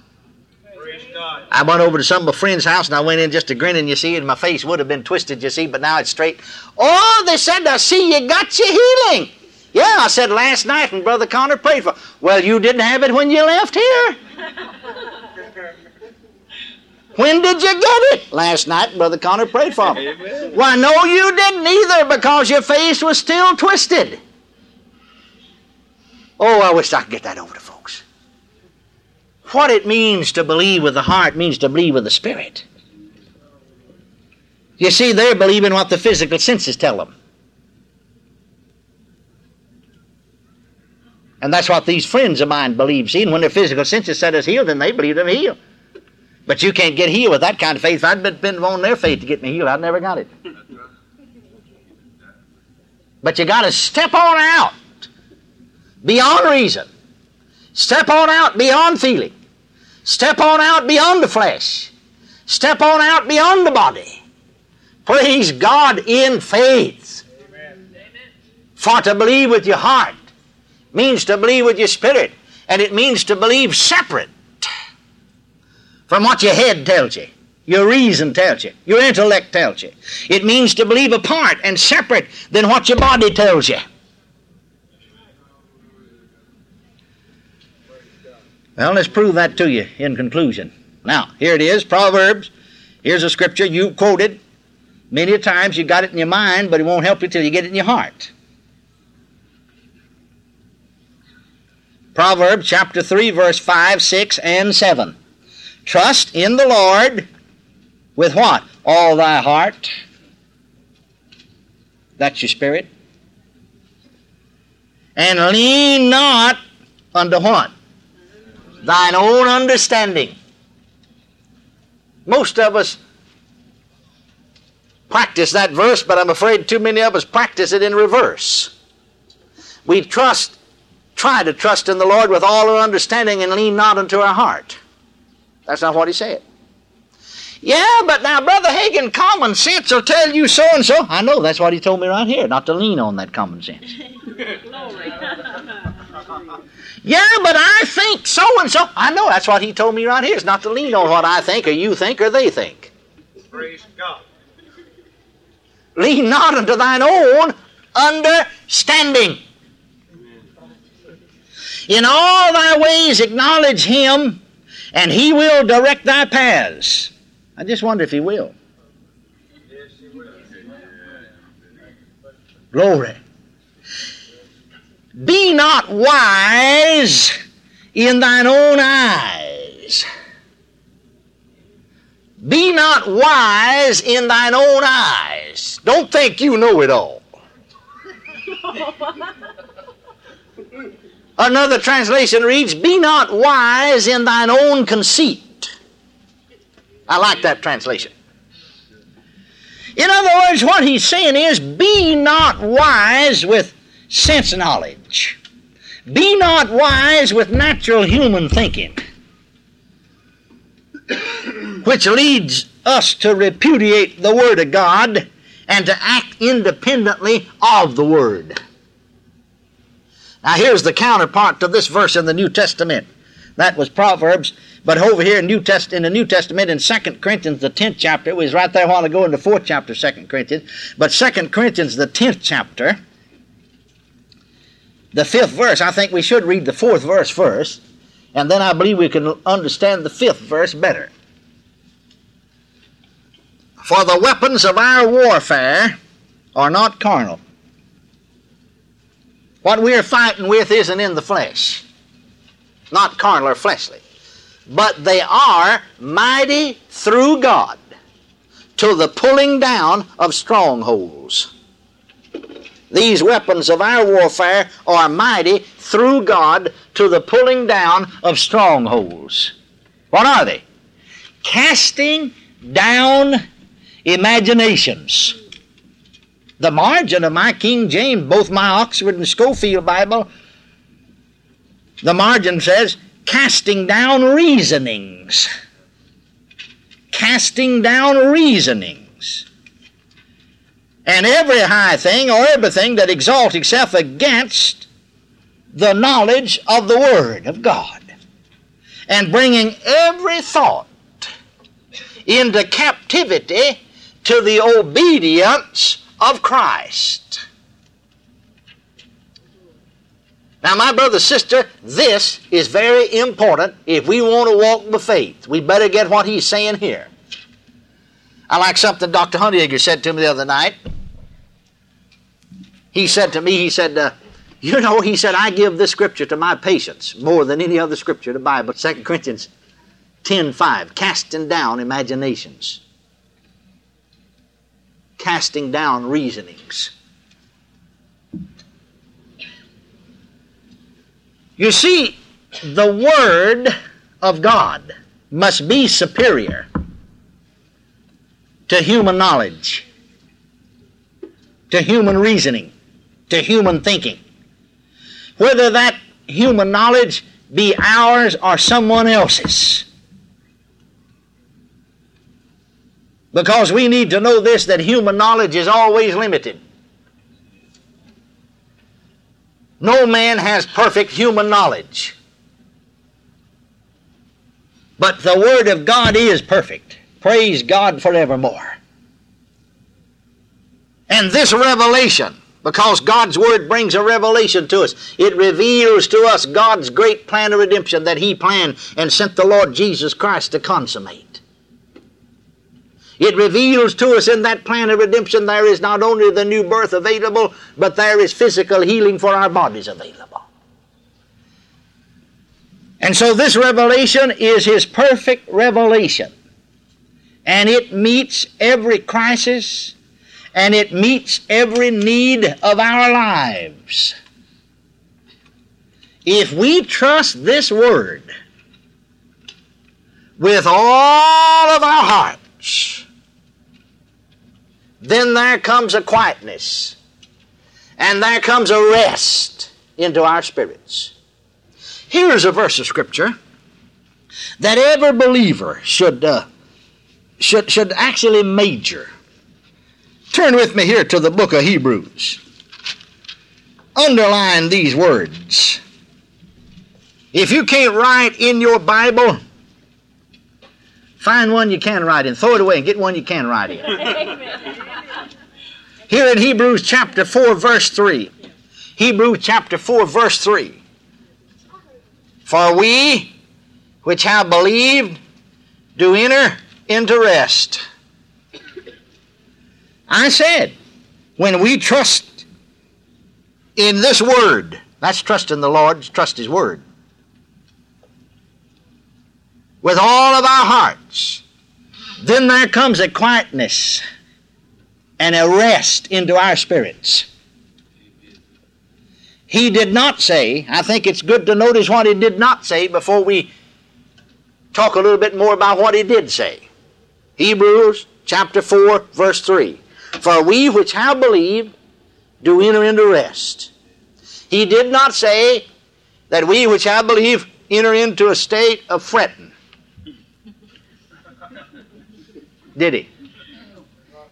I went over to some of my friend's house and I went in just to grinning, you see, and my face would have been twisted, you see, but now it's straight. Oh, they said, I see you got your healing. Yeah, I said last night and Brother Connor prayed for. Well, you didn't have it when you left here. When did you get it? Last night, Brother Connor prayed for me. Amen. Why, no, you didn't either because your face was still twisted. Oh, I wish I could get that over to folks. What it means to believe with the heart means to believe with the spirit. You see, they're believing what the physical senses tell them. And that's what these friends of mine believe. See, and when their physical senses said us healed, then they believe them healed. But you can't get healed with that kind of faith. If I'd been, on their faith to get me healed, I'd never got it. But you got to step on out beyond reason. Step on out beyond feeling. Step on out beyond the flesh. Step on out beyond the body. Praise God in faith. Amen. For to believe with your heart means to believe with your spirit, and it means to believe separate from what your head tells you, your reason tells you, your intellect tells you. It means to believe apart and separate than what your body tells you. Well, let's prove that to you in conclusion. Now, here it is Proverbs. Here's a scripture you quoted many times. You got it in your mind, but it won't help you till you get it in your heart. Proverbs chapter 3, verse 5, 6, and 7. Trust in the Lord with what? All thy heart. That's your spirit. And lean not unto what? Thine own understanding. Most of us practice that verse, but I'm afraid too many of us practice it in reverse. We trust, try to trust in the Lord with all our understanding and lean not unto our heart. That's not what he said. Yeah, but now, Brother Hagin, common sense will tell you so and so. I know, that's what he told me right here, not to lean on that common sense. yeah, but I think so and so. I know, that's what he told me right here, is not to lean on what I think or you think or they think. Praise God. Lean not unto thine own understanding. In all thy ways acknowledge him, and he will direct thy paths. I just wonder if he will. Yes, He will. Glory. Be not wise in thine own eyes. Be not wise in thine own eyes. Don't think you know it all. Another translation reads, Be not wise in thine own conceit. I like that translation. In other words, what he's saying is, Be not wise with sense knowledge. Be not wise with natural human thinking, which leads us to repudiate the Word of God and to act independently of the Word. Now, here's the counterpart to this verse in the New Testament. That was Proverbs, but over here in New Test in the New Testament in 2 Corinthians the 10th chapter, it was right there a while ago in the 4th chapter, 2 Corinthians, but 2 Corinthians the 10th chapter, the 5th verse, I think we should read the 4th verse first, and then I believe we can understand the 5th verse better. For the weapons of our warfare are not carnal. What we're fighting with isn't in the flesh, not carnal or fleshly, but they are mighty through God to the pulling down of strongholds. These weapons of our warfare are mighty through God to the pulling down of strongholds. What are they? Casting down imaginations. The margin of my King James, both my Oxford and Scofield Bible, the margin says, casting down reasonings. Casting down reasonings. And every high thing or everything that exalts itself against the knowledge of the Word of God. And bringing every thought into captivity to the obedience of Christ. Now, my brother, sister, this is very important if we want to walk by faith. We better get what he's saying here. I like something Dr. Huntiger said to me the other night. He said to me, he said, uh, you know, he said, I give this scripture to my patients more than any other scripture the Bible. 2 Corinthians 10 5, casting down imaginations casting down reasonings. You see, the Word of God must be superior to human knowledge, to human reasoning, to human thinking. Whether that human knowledge be ours or someone else's. Because we need to know this that human knowledge is always limited. No man has perfect human knowledge. But the Word of God is perfect. Praise God forevermore. And this revelation, Because God's Word brings a revelation to us. It reveals to us God's great plan of redemption that He planned and sent the Lord Jesus Christ to consummate. It reveals to us in that plan of redemption there is not only the new birth available, but there is physical healing for our bodies available. And so this revelation is His perfect revelation. And it meets every crisis and it meets every need of our lives. If we trust this Word with all of our hearts, then there comes a quietness and there comes a rest into our spirits. Here's a verse of Scripture that every believer should, uh, should, should actually major. Turn with me here to the book of Hebrews. Underline these words. If you can't write in your Bible, find one you can write in. Throw it away and get one you can write in. Here in Hebrews chapter 4, verse 3. Hebrews chapter 4, verse 3. For we which have believed do enter into rest. I said, when we trust in this word, that's trust in the Lord, trust His word, with all of our hearts, then there comes a quietness and a rest into our spirits. He did not say, I think it's good to notice what he did not say before we talk a little bit more about what he did say. Hebrews chapter 4, verse 3. For we which have believed do enter into rest. He did not say that we which have believed enter into a state of fretting. Did he?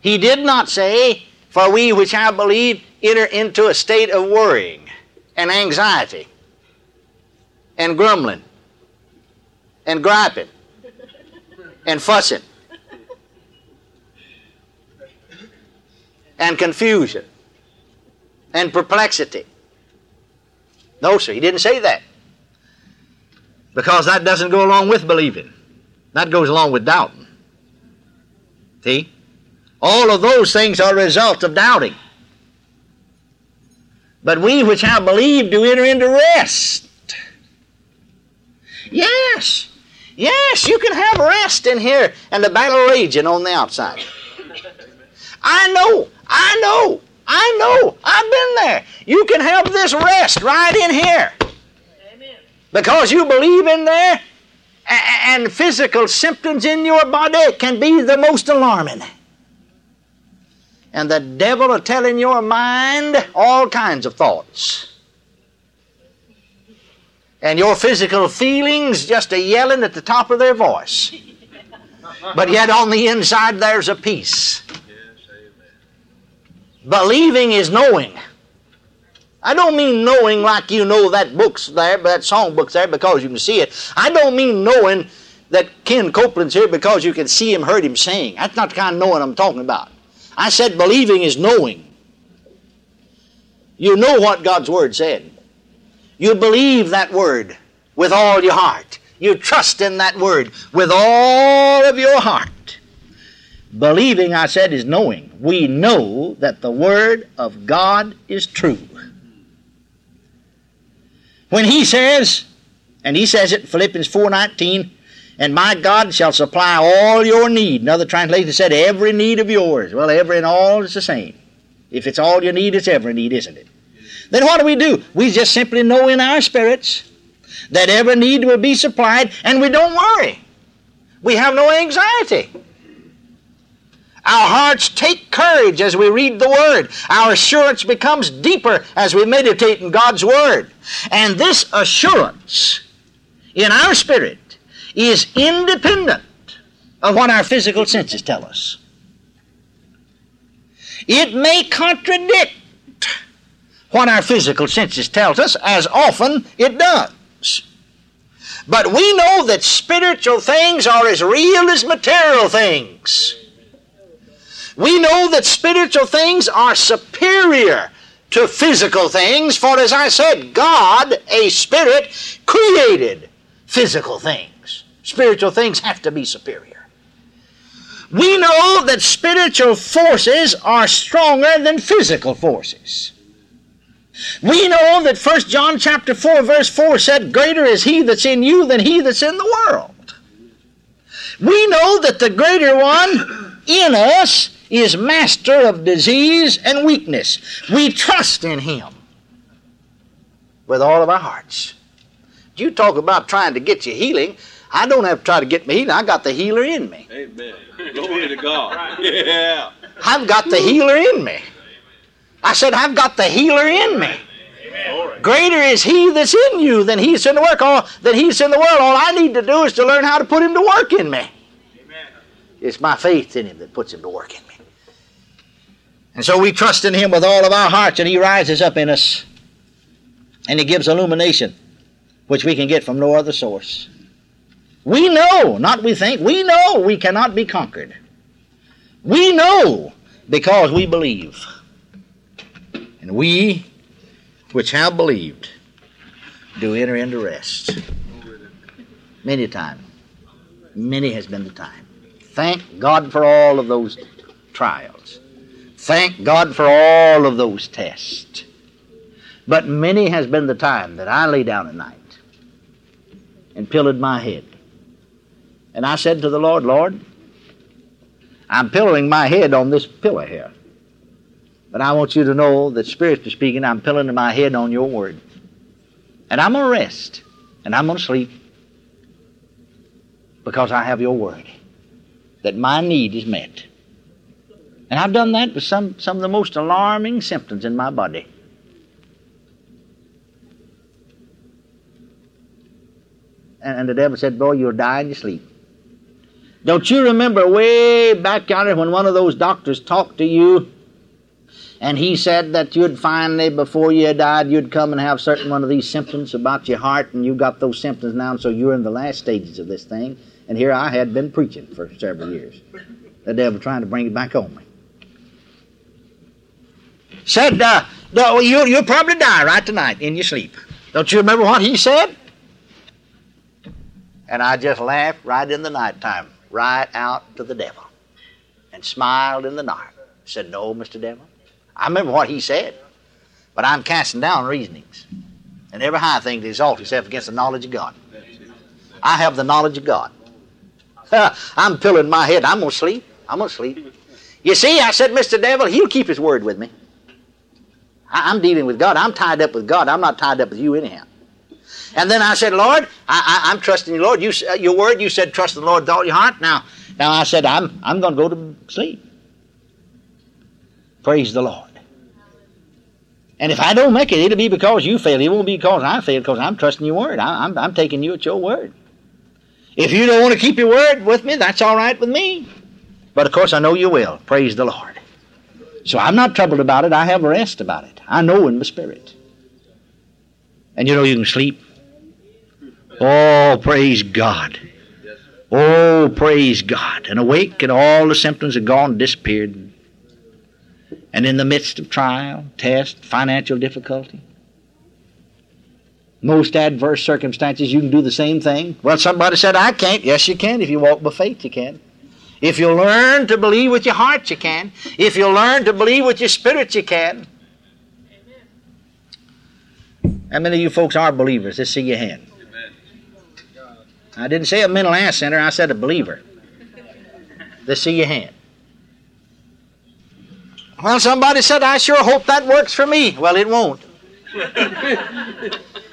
He did not say, For we which have believed enter into a state of worrying and anxiety and grumbling and griping and fussing and confusion and perplexity. No, sir, he didn't say that. Because that doesn't go along with believing. That goes along with doubting. See? All of those things are results of doubting. But we which have believed do enter into rest. Yes. Yes, you can have rest in here and the battle raging on the outside. I know. I know. I know. I've been there. You can have this rest right in here. Amen. Because you believe in there, and physical symptoms in your body can be the most alarming. And the devil will tell in your mind all kinds of thoughts. And your physical feelings just a yelling at the top of their voice. But yet on the inside there's a peace. Yes, amen. Believing is knowing. I don't mean knowing like you know that book's there, that song book's there because you can see it. I don't mean knowing that Ken Copeland's here because you can see him, heard him sing. That's not the kind of knowing I'm talking about. I said believing is knowing. You know what God's Word said. You believe that Word with all your heart. You trust in that Word with all of your heart. Believing, I said, is knowing. We know that the Word of God is true. When He says, and He says it in Philippians 4.19, and my God shall supply all your need. Another translation said, every need of yours. Well, every and all is the same. If it's all you need, it's every need, isn't it? Then what do we do? We just simply know in our spirits that every need will be supplied, and we don't worry. We have no anxiety. Our hearts take courage as we read the Word. Our assurance becomes deeper as we meditate in God's Word. And this assurance in our spirit is independent of what our physical senses tell us. It may contradict what our physical senses tells us, as often it does. But we know that spiritual things are as real as material things. We know that spiritual things are superior to physical things, for as I said, God, a spirit, created physical things. Spiritual things have to be superior. We know that spiritual forces are stronger than physical forces. We know that 1 John chapter 4 verse 4 said, Greater is he that's in you than he that's in the world. We know that the greater one in us is master of disease and weakness. We trust in him with all of our hearts. You talk about trying to get your healing. I don't have to try to get me healing. I got the healer in me. Amen. Glory to God. Yeah. I've got the healer in me. I said, I've got the healer in me. Greater is he that's in you than he's in the work, all than he's in the world. All I need to do is to learn how to put him to work in me. It's my faith in him that puts him to work in me. And so we trust in him with all of our hearts, and he rises up in us. And he gives illumination, which we can get from no other source. We know, not we think, we know we cannot be conquered. We know because we believe. And we which have believed do enter into rest. Many times. Many has been the time. Thank God for all of those trials. Thank God for all of those tests. But many has been the time that I lay down at night and pillowed my head. And I said to the Lord, Lord, I'm pillowing my head on this pillow here. But I want you to know that spiritually speaking, I'm pillowing my head on your word. And I'm going to rest. And I'm going to sleep. Because I have your word. That my need is met. And I've done that with some, some of the most alarming symptoms in my body. And, and the devil said, Boy, you're dying in your sleep. Don't you remember way back yonder when one of those doctors talked to you and he said that you'd finally, before you died, you'd come and have certain one of these symptoms about your heart, and you got those symptoms now, and so you're in the last stages of this thing. And here I had been preaching for several years. The devil trying to bring it back on me. Said, uh, no, you, you'll probably die right tonight in your sleep. Don't you remember what he said? And I just laughed right in the nighttime, right out to the devil, and smiled in the dark. Said, No, Mr. Devil. I remember what he said, but I'm casting down reasonings and every high thing to exalt itself against the knowledge of God. I have the knowledge of God. I'm pillowing my head. I'm going to sleep. I'm going to sleep. You see, I said, Mr. Devil, he'll keep his word with me. I- am dealing with God. I'm tied up with God. I'm not tied up with you anyhow. And then I said, Lord, I, am trusting you, Lord. You, uh, your word, you said, trust the Lord with all your heart. Now, now I said, I'm, I'm going to go to sleep. Praise the Lord. And if I don't make it, it'll be because you failed. It won't be because I failed, because I'm trusting your word. I, I'm, I'm taking you at your word. If you don't want to keep your word with me, that's all right with me. But of course, I know you will. Praise the Lord. So I'm not troubled about it. I have rest about it. I know in my spirit. And you know you can sleep. Oh, praise God. Oh, praise God. And awake, and all the symptoms are gone, disappeared and in the midst of trial, test, financial difficulty, most adverse circumstances, you can do the same thing. Well, somebody said, I can't. Yes, you can. If you walk by faith, you can. If you learn to believe with your heart, you can. If you learn to believe with your spirit, you can. Amen. How many of you folks are believers? Let's see your hand. I didn't say a mental assenter, I said a believer. Let's see your hand. Well, somebody said, I sure hope that works for me. Well, it won't.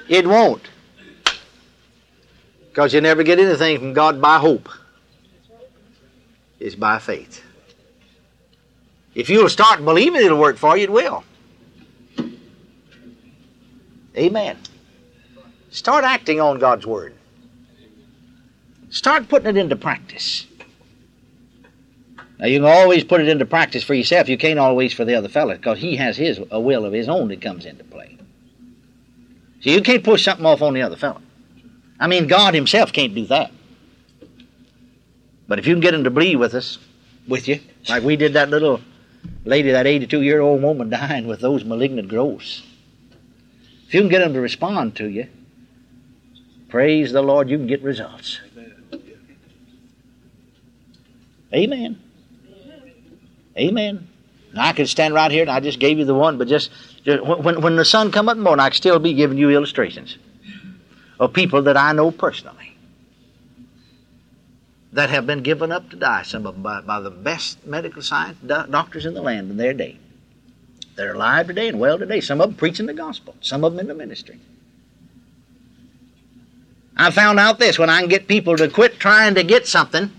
it won't. Because you never get anything from God by hope. It's by faith. If you'll start believing it'll work for you, it will. Amen. Start acting on God's Word. Start putting it into practice. Now you can always put it into practice for yourself. You can't always for the other fellow because he has his a will of his own that comes into play. So you can't push something off on the other fellow. I mean, God Himself can't do that. But if you can get him to believe with us, with you, like we did that little lady, that 82 year old woman dying with those malignant growths. If you can get them to respond to you, praise the Lord, you can get results. Amen. Amen. Now, I could stand right here and I just gave you the one, but just, just when, when the sun come up in the morning, I could still be giving you illustrations of people that I know personally that have been given up to die, some of them by, by the best medical science do- doctors in the land in their day. They're alive today and well today. Some of them preaching the gospel, some of them in the ministry. I found out this when I can get people to quit trying to get something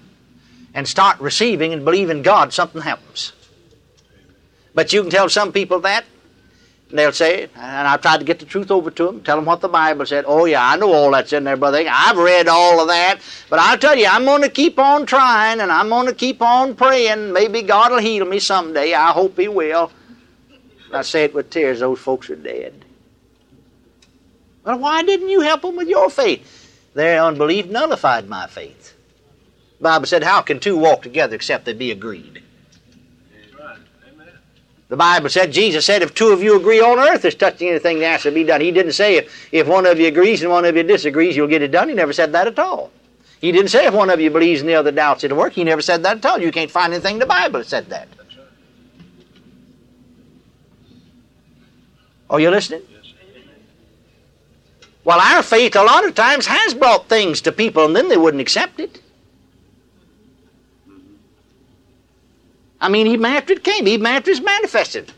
and start receiving and believing God, something happens. But you can tell some people that, and they'll say, it, and I've tried to get the truth over to them, tell them what the Bible said. Oh, yeah, I know all that's in there, brother. I've read all of that. But I'll tell you, I'm going to keep on trying, and I'm going to keep on praying. Maybe God will heal me someday. I hope He will. I say it with tears, those folks are dead. Well, why didn't you help them with your faith? Their unbelief nullified my faith. The Bible said, How can two walk together except they be agreed? The Bible said, Jesus said, if two of you agree on earth as touching anything that has to be done. He didn't say if, if one of you agrees and one of you disagrees, you'll get it done. He never said that at all. He didn't say if one of you believes and the other doubts it'll work. He never said that at all. You can't find anything in the Bible that said that. Are you listening? Well, our faith a lot of times has brought things to people and then they wouldn't accept it. I mean, even after it came, even after it's manifested.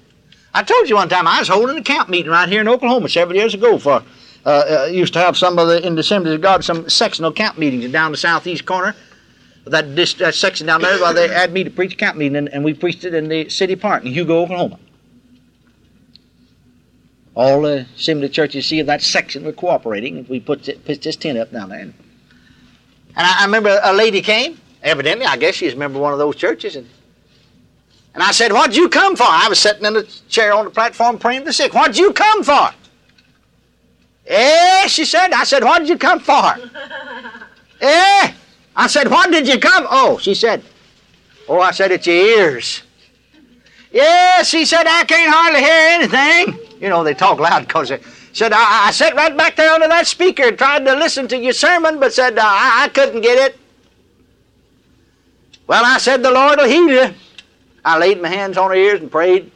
I told you one time I was holding a camp meeting right here in Oklahoma several years ago for uh, uh, used to have some of the in the Assemblies of God some sectional camp meetings down the southeast corner. That, this, that section down there, well, they had me to preach a camp meeting, and, and we preached it in the city park in Hugo, Oklahoma. All the assembly churches see of that section were cooperating. We put, put this tent up down there. And I, I remember a lady came, evidently, I guess she's a member of one of those churches, and and I said, What'd you come for? I was sitting in a chair on the platform praying for the sick. What'd you come for? Eh, she said. I said, What did you come for? eh? I said, What did you come? Oh, she said, Oh, I said, It's your ears. Yes, she said, I can't hardly hear anything. You know, they talk loud because they said, I, I sat right back there under that speaker and tried to listen to your sermon, but said, uh, I, I couldn't get it. Well, I said, The Lord will heal you. I laid my hands on her ears and prayed.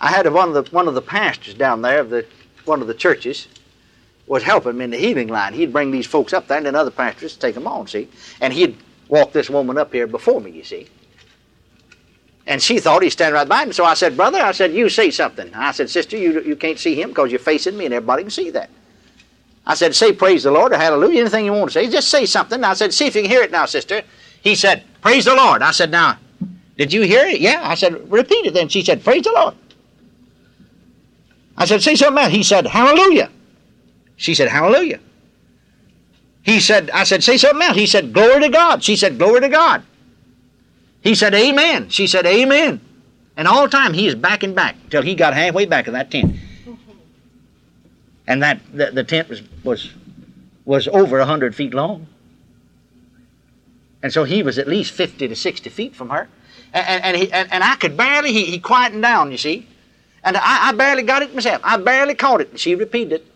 I had one of the one of the pastors down there of the one of the churches was helping me in the healing line. He'd bring these folks up there, and then other pastors take them on, see. And he'd walk this woman up here before me, you see. And she thought he'd stand right by me. So I said, Brother, I said, you say something. I said, Sister, you, you can't see him because you're facing me, and everybody can see that. I said, Say praise the Lord or hallelujah, anything you want to say. Just say something. I said, See if you can hear it now, sister. He said, Praise the Lord. I said, Now, did you hear it? Yeah. I said, Repeat it then. She said, Praise the Lord. I said, Say something else. He said, Hallelujah. She said, Hallelujah. He said, I said, Say something else. He said, Glory to God. She said, Glory to God. He said, Amen. She said, Amen. And all the time he is backing back till he got halfway back in that tent. And that the, the tent was was was over a hundred feet long. And so he was at least 50 to 60 feet from her. And, and, and, he, and, and I could barely, he, he quietened down, you see. And I, I barely got it myself. I barely caught it. And she repeated it.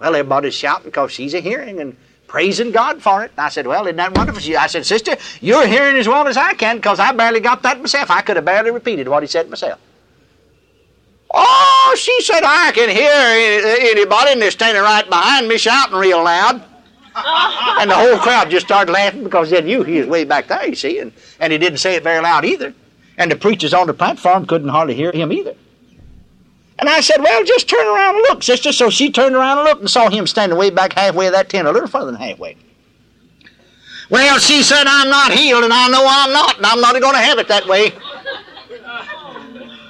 Well, everybody's shouting because she's a hearing and praising God for it. And I said, Well, isn't that wonderful? She, I said, Sister, you're hearing as well as I can because I barely got that myself. I could have barely repeated what he said myself. Oh, she said, I can hear anybody, and they're standing right behind me shouting real loud and the whole crowd just started laughing because they knew he was way back there, you see, and, and he didn't say it very loud either. And the preachers on the platform couldn't hardly hear him either. And I said, Well, just turn around and look, sister. So she turned around and looked and saw him standing way back halfway of that tent, a little further than halfway. Well, she said, I'm not healed, and I know I'm not, and I'm not going to have it that way.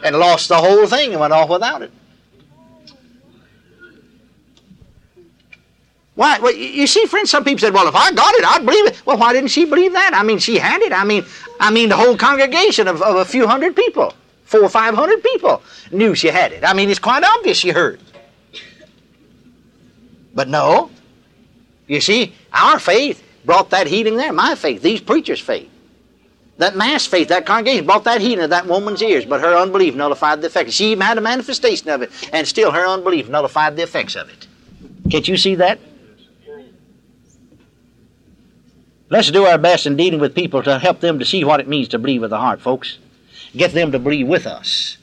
And lost the whole thing and went off without it. Why? Well, you see, friends, some people said, "Well, if I got it, I'd believe it." Well, why didn't she believe that? I mean, she had it. I mean, I mean, the whole congregation of, of a few hundred people, four or five hundred people, knew she had it. I mean, it's quite obvious she heard. But no, you see, our faith brought that healing there. My faith, these preachers' faith. That mass faith, that congregation brought that healing to that woman's ears, but her unbelief nullified the effects. She even had a manifestation of it, and still her unbelief nullified the effects of it. Can't you see that? Let's do our best in dealing with people to help them to see what it means to believe with the heart, folks. Get them to believe with us.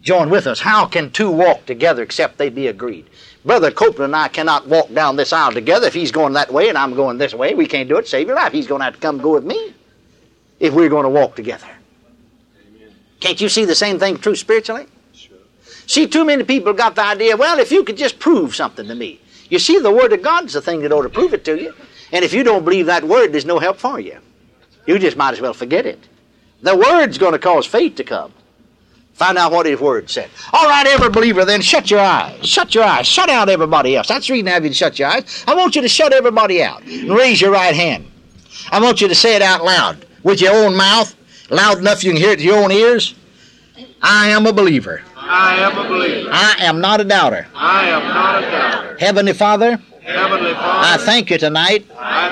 Join with us. How can two walk together except they be agreed? Brother Copeland and I cannot walk down this aisle together if he's going that way and I'm going this way. We can't do it. Save your life. He's going to have to come go with me if we're going to walk together. Can't you see the same thing true spiritually? See, too many people got the idea, well, if you could just prove something to me. You see, the Word of God's the thing that ought to prove it to you. And if you don't believe that Word, there's no help for you. You just might as well forget it. The Word's going to cause faith to come. Find out what His Word said. All right, every believer, then shut your eyes. Shut your eyes. Shut out everybody else. That's the reason I have you to shut your eyes. I want you to shut everybody out. And raise your right hand. I want you to say it out loud with your own mouth, loud enough you can hear it with your own ears. I am a believer. I am a believer. I am not a doubter. I am not a doubter. Heavenly Father, Heavenly I thank you tonight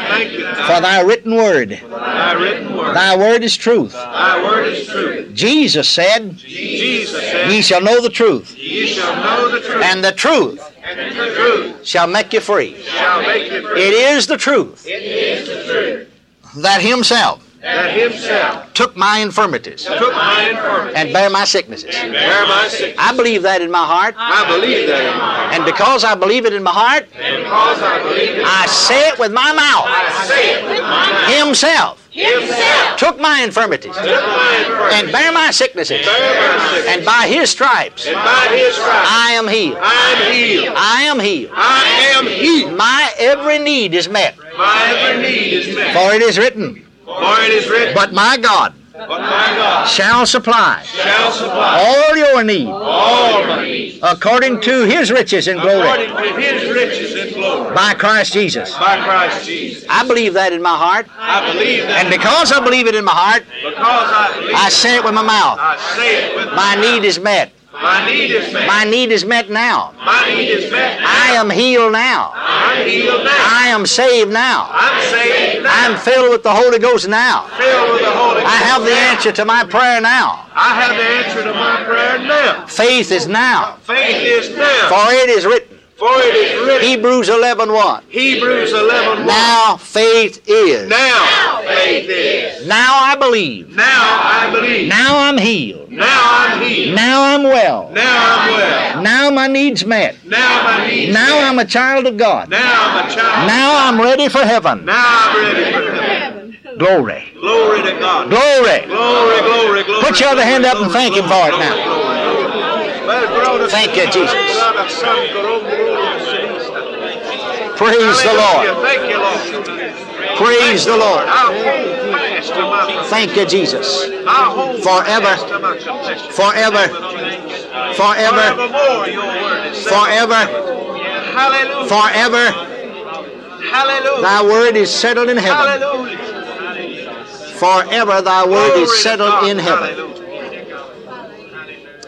thank you for thy written word. thy written word. Thy word is truth. Thy word is truth. Jesus said, Jesus Ye shall know the truth, Ye shall know the truth, and the truth and the truth shall make you free. shall make you free. It is the truth It is the truth that Himself that Himself took my infirmities took my infirmity and bare my sicknesses. and bear my sickness. I believe that in my heart, I believe that in my heart. and because I believe it in my heart, And because I believe it, I say it with my mouth. I say it with my mouth. Himself Himself took my infirmities took my infirmity and bare my sicknesses, bear my sickness. and by His stripes And by His stripes I am healed. I am healed. I am healed. I am healed. My every need is met, My every need is met. for it is written, For it is written, But my God But my God shall supply shall supply all your need all my needs according to His riches and glory according to His riches and glory by Christ Jesus. by Christ Jesus. I believe that in my heart, I believe that and because I believe it in my heart, because I believe I say it with my mouth. I say it with My need is met. My need is met. My need is met now. My need is met. I am healed now. I'm healed now. I am saved now. I'm saved now. I'm filled with the Holy Ghost now. filled with the Holy Ghost. I have the answer to my prayer now. I have the answer to my prayer now. Faith is now, Faith is now. for it is written. For it is written. Hebrews 11:1. Hebrews 11 Now faith is. Now faith is. Now I believe. Now I believe. Now I'm healed. Now I'm healed. Now I'm well. Now I'm well. Now my needs met. Now my needs Now met. I'm a child of God. Now I'm a child. Now I'm ready for heaven. Now I'm ready for heaven. Glory. Glory to God. Glory. Glory, glory, glory. Put your other hand up and thank Him for it now. Thank you, Jesus. Praise the Lord. Praise the Lord. Thank you, Jesus. Forever. Forever. Forever. Forever. Forever. Thy word is settled in heaven. Forever thy word is settled in heaven.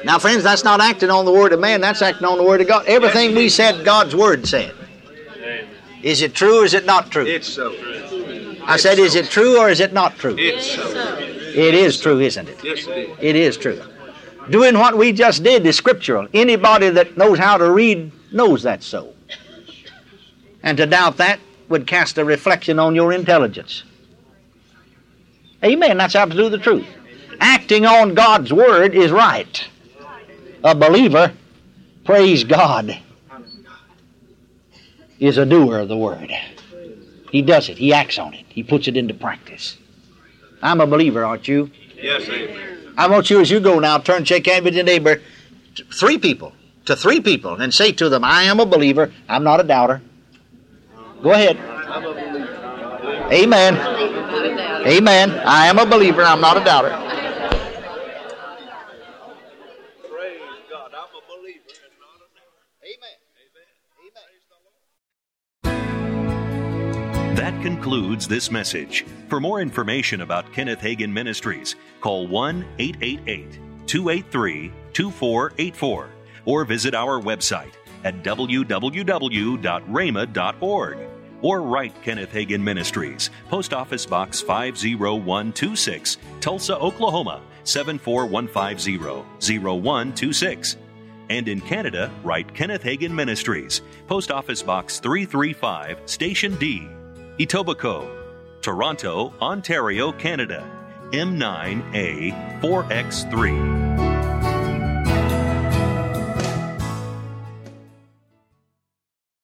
Now, friends, that's not acting on the word of man, that's acting on the word of God. Everything we said, God's word said. Is it true or is it not true? It's so. True. I said, is it true or is it not true? It's so. It is true, isn't it? Yes, it is. It is true. Doing what we just did is scriptural. Anybody that knows how to read knows that's so. And to doubt that would cast a reflection on your intelligence. Amen. That's absolutely the truth. Acting on God's word is right. A believer, praise God, is a doer of the word. He does it. He acts on it. He puts it into practice. I'm a believer, aren't you? Yes, amen. I want you, as you go now, turn, shake hands with your neighbor, three people, to three people, and say to them, I am a believer. I'm not a doubter. Go ahead. Amen. Amen. I am a believer. I'm not a doubter. That concludes this message. For more information about Kenneth Hagin Ministries, call 1 888 283 2484 or visit our website at www.rhema.org. or write Kenneth Hagin Ministries, Post Office Box 50126, Tulsa, Oklahoma 74150 0126. And in Canada, write Kenneth Hagin Ministries, Post Office Box 335, Station D, Etobicoke, Toronto, Ontario, Canada, M9A4X3.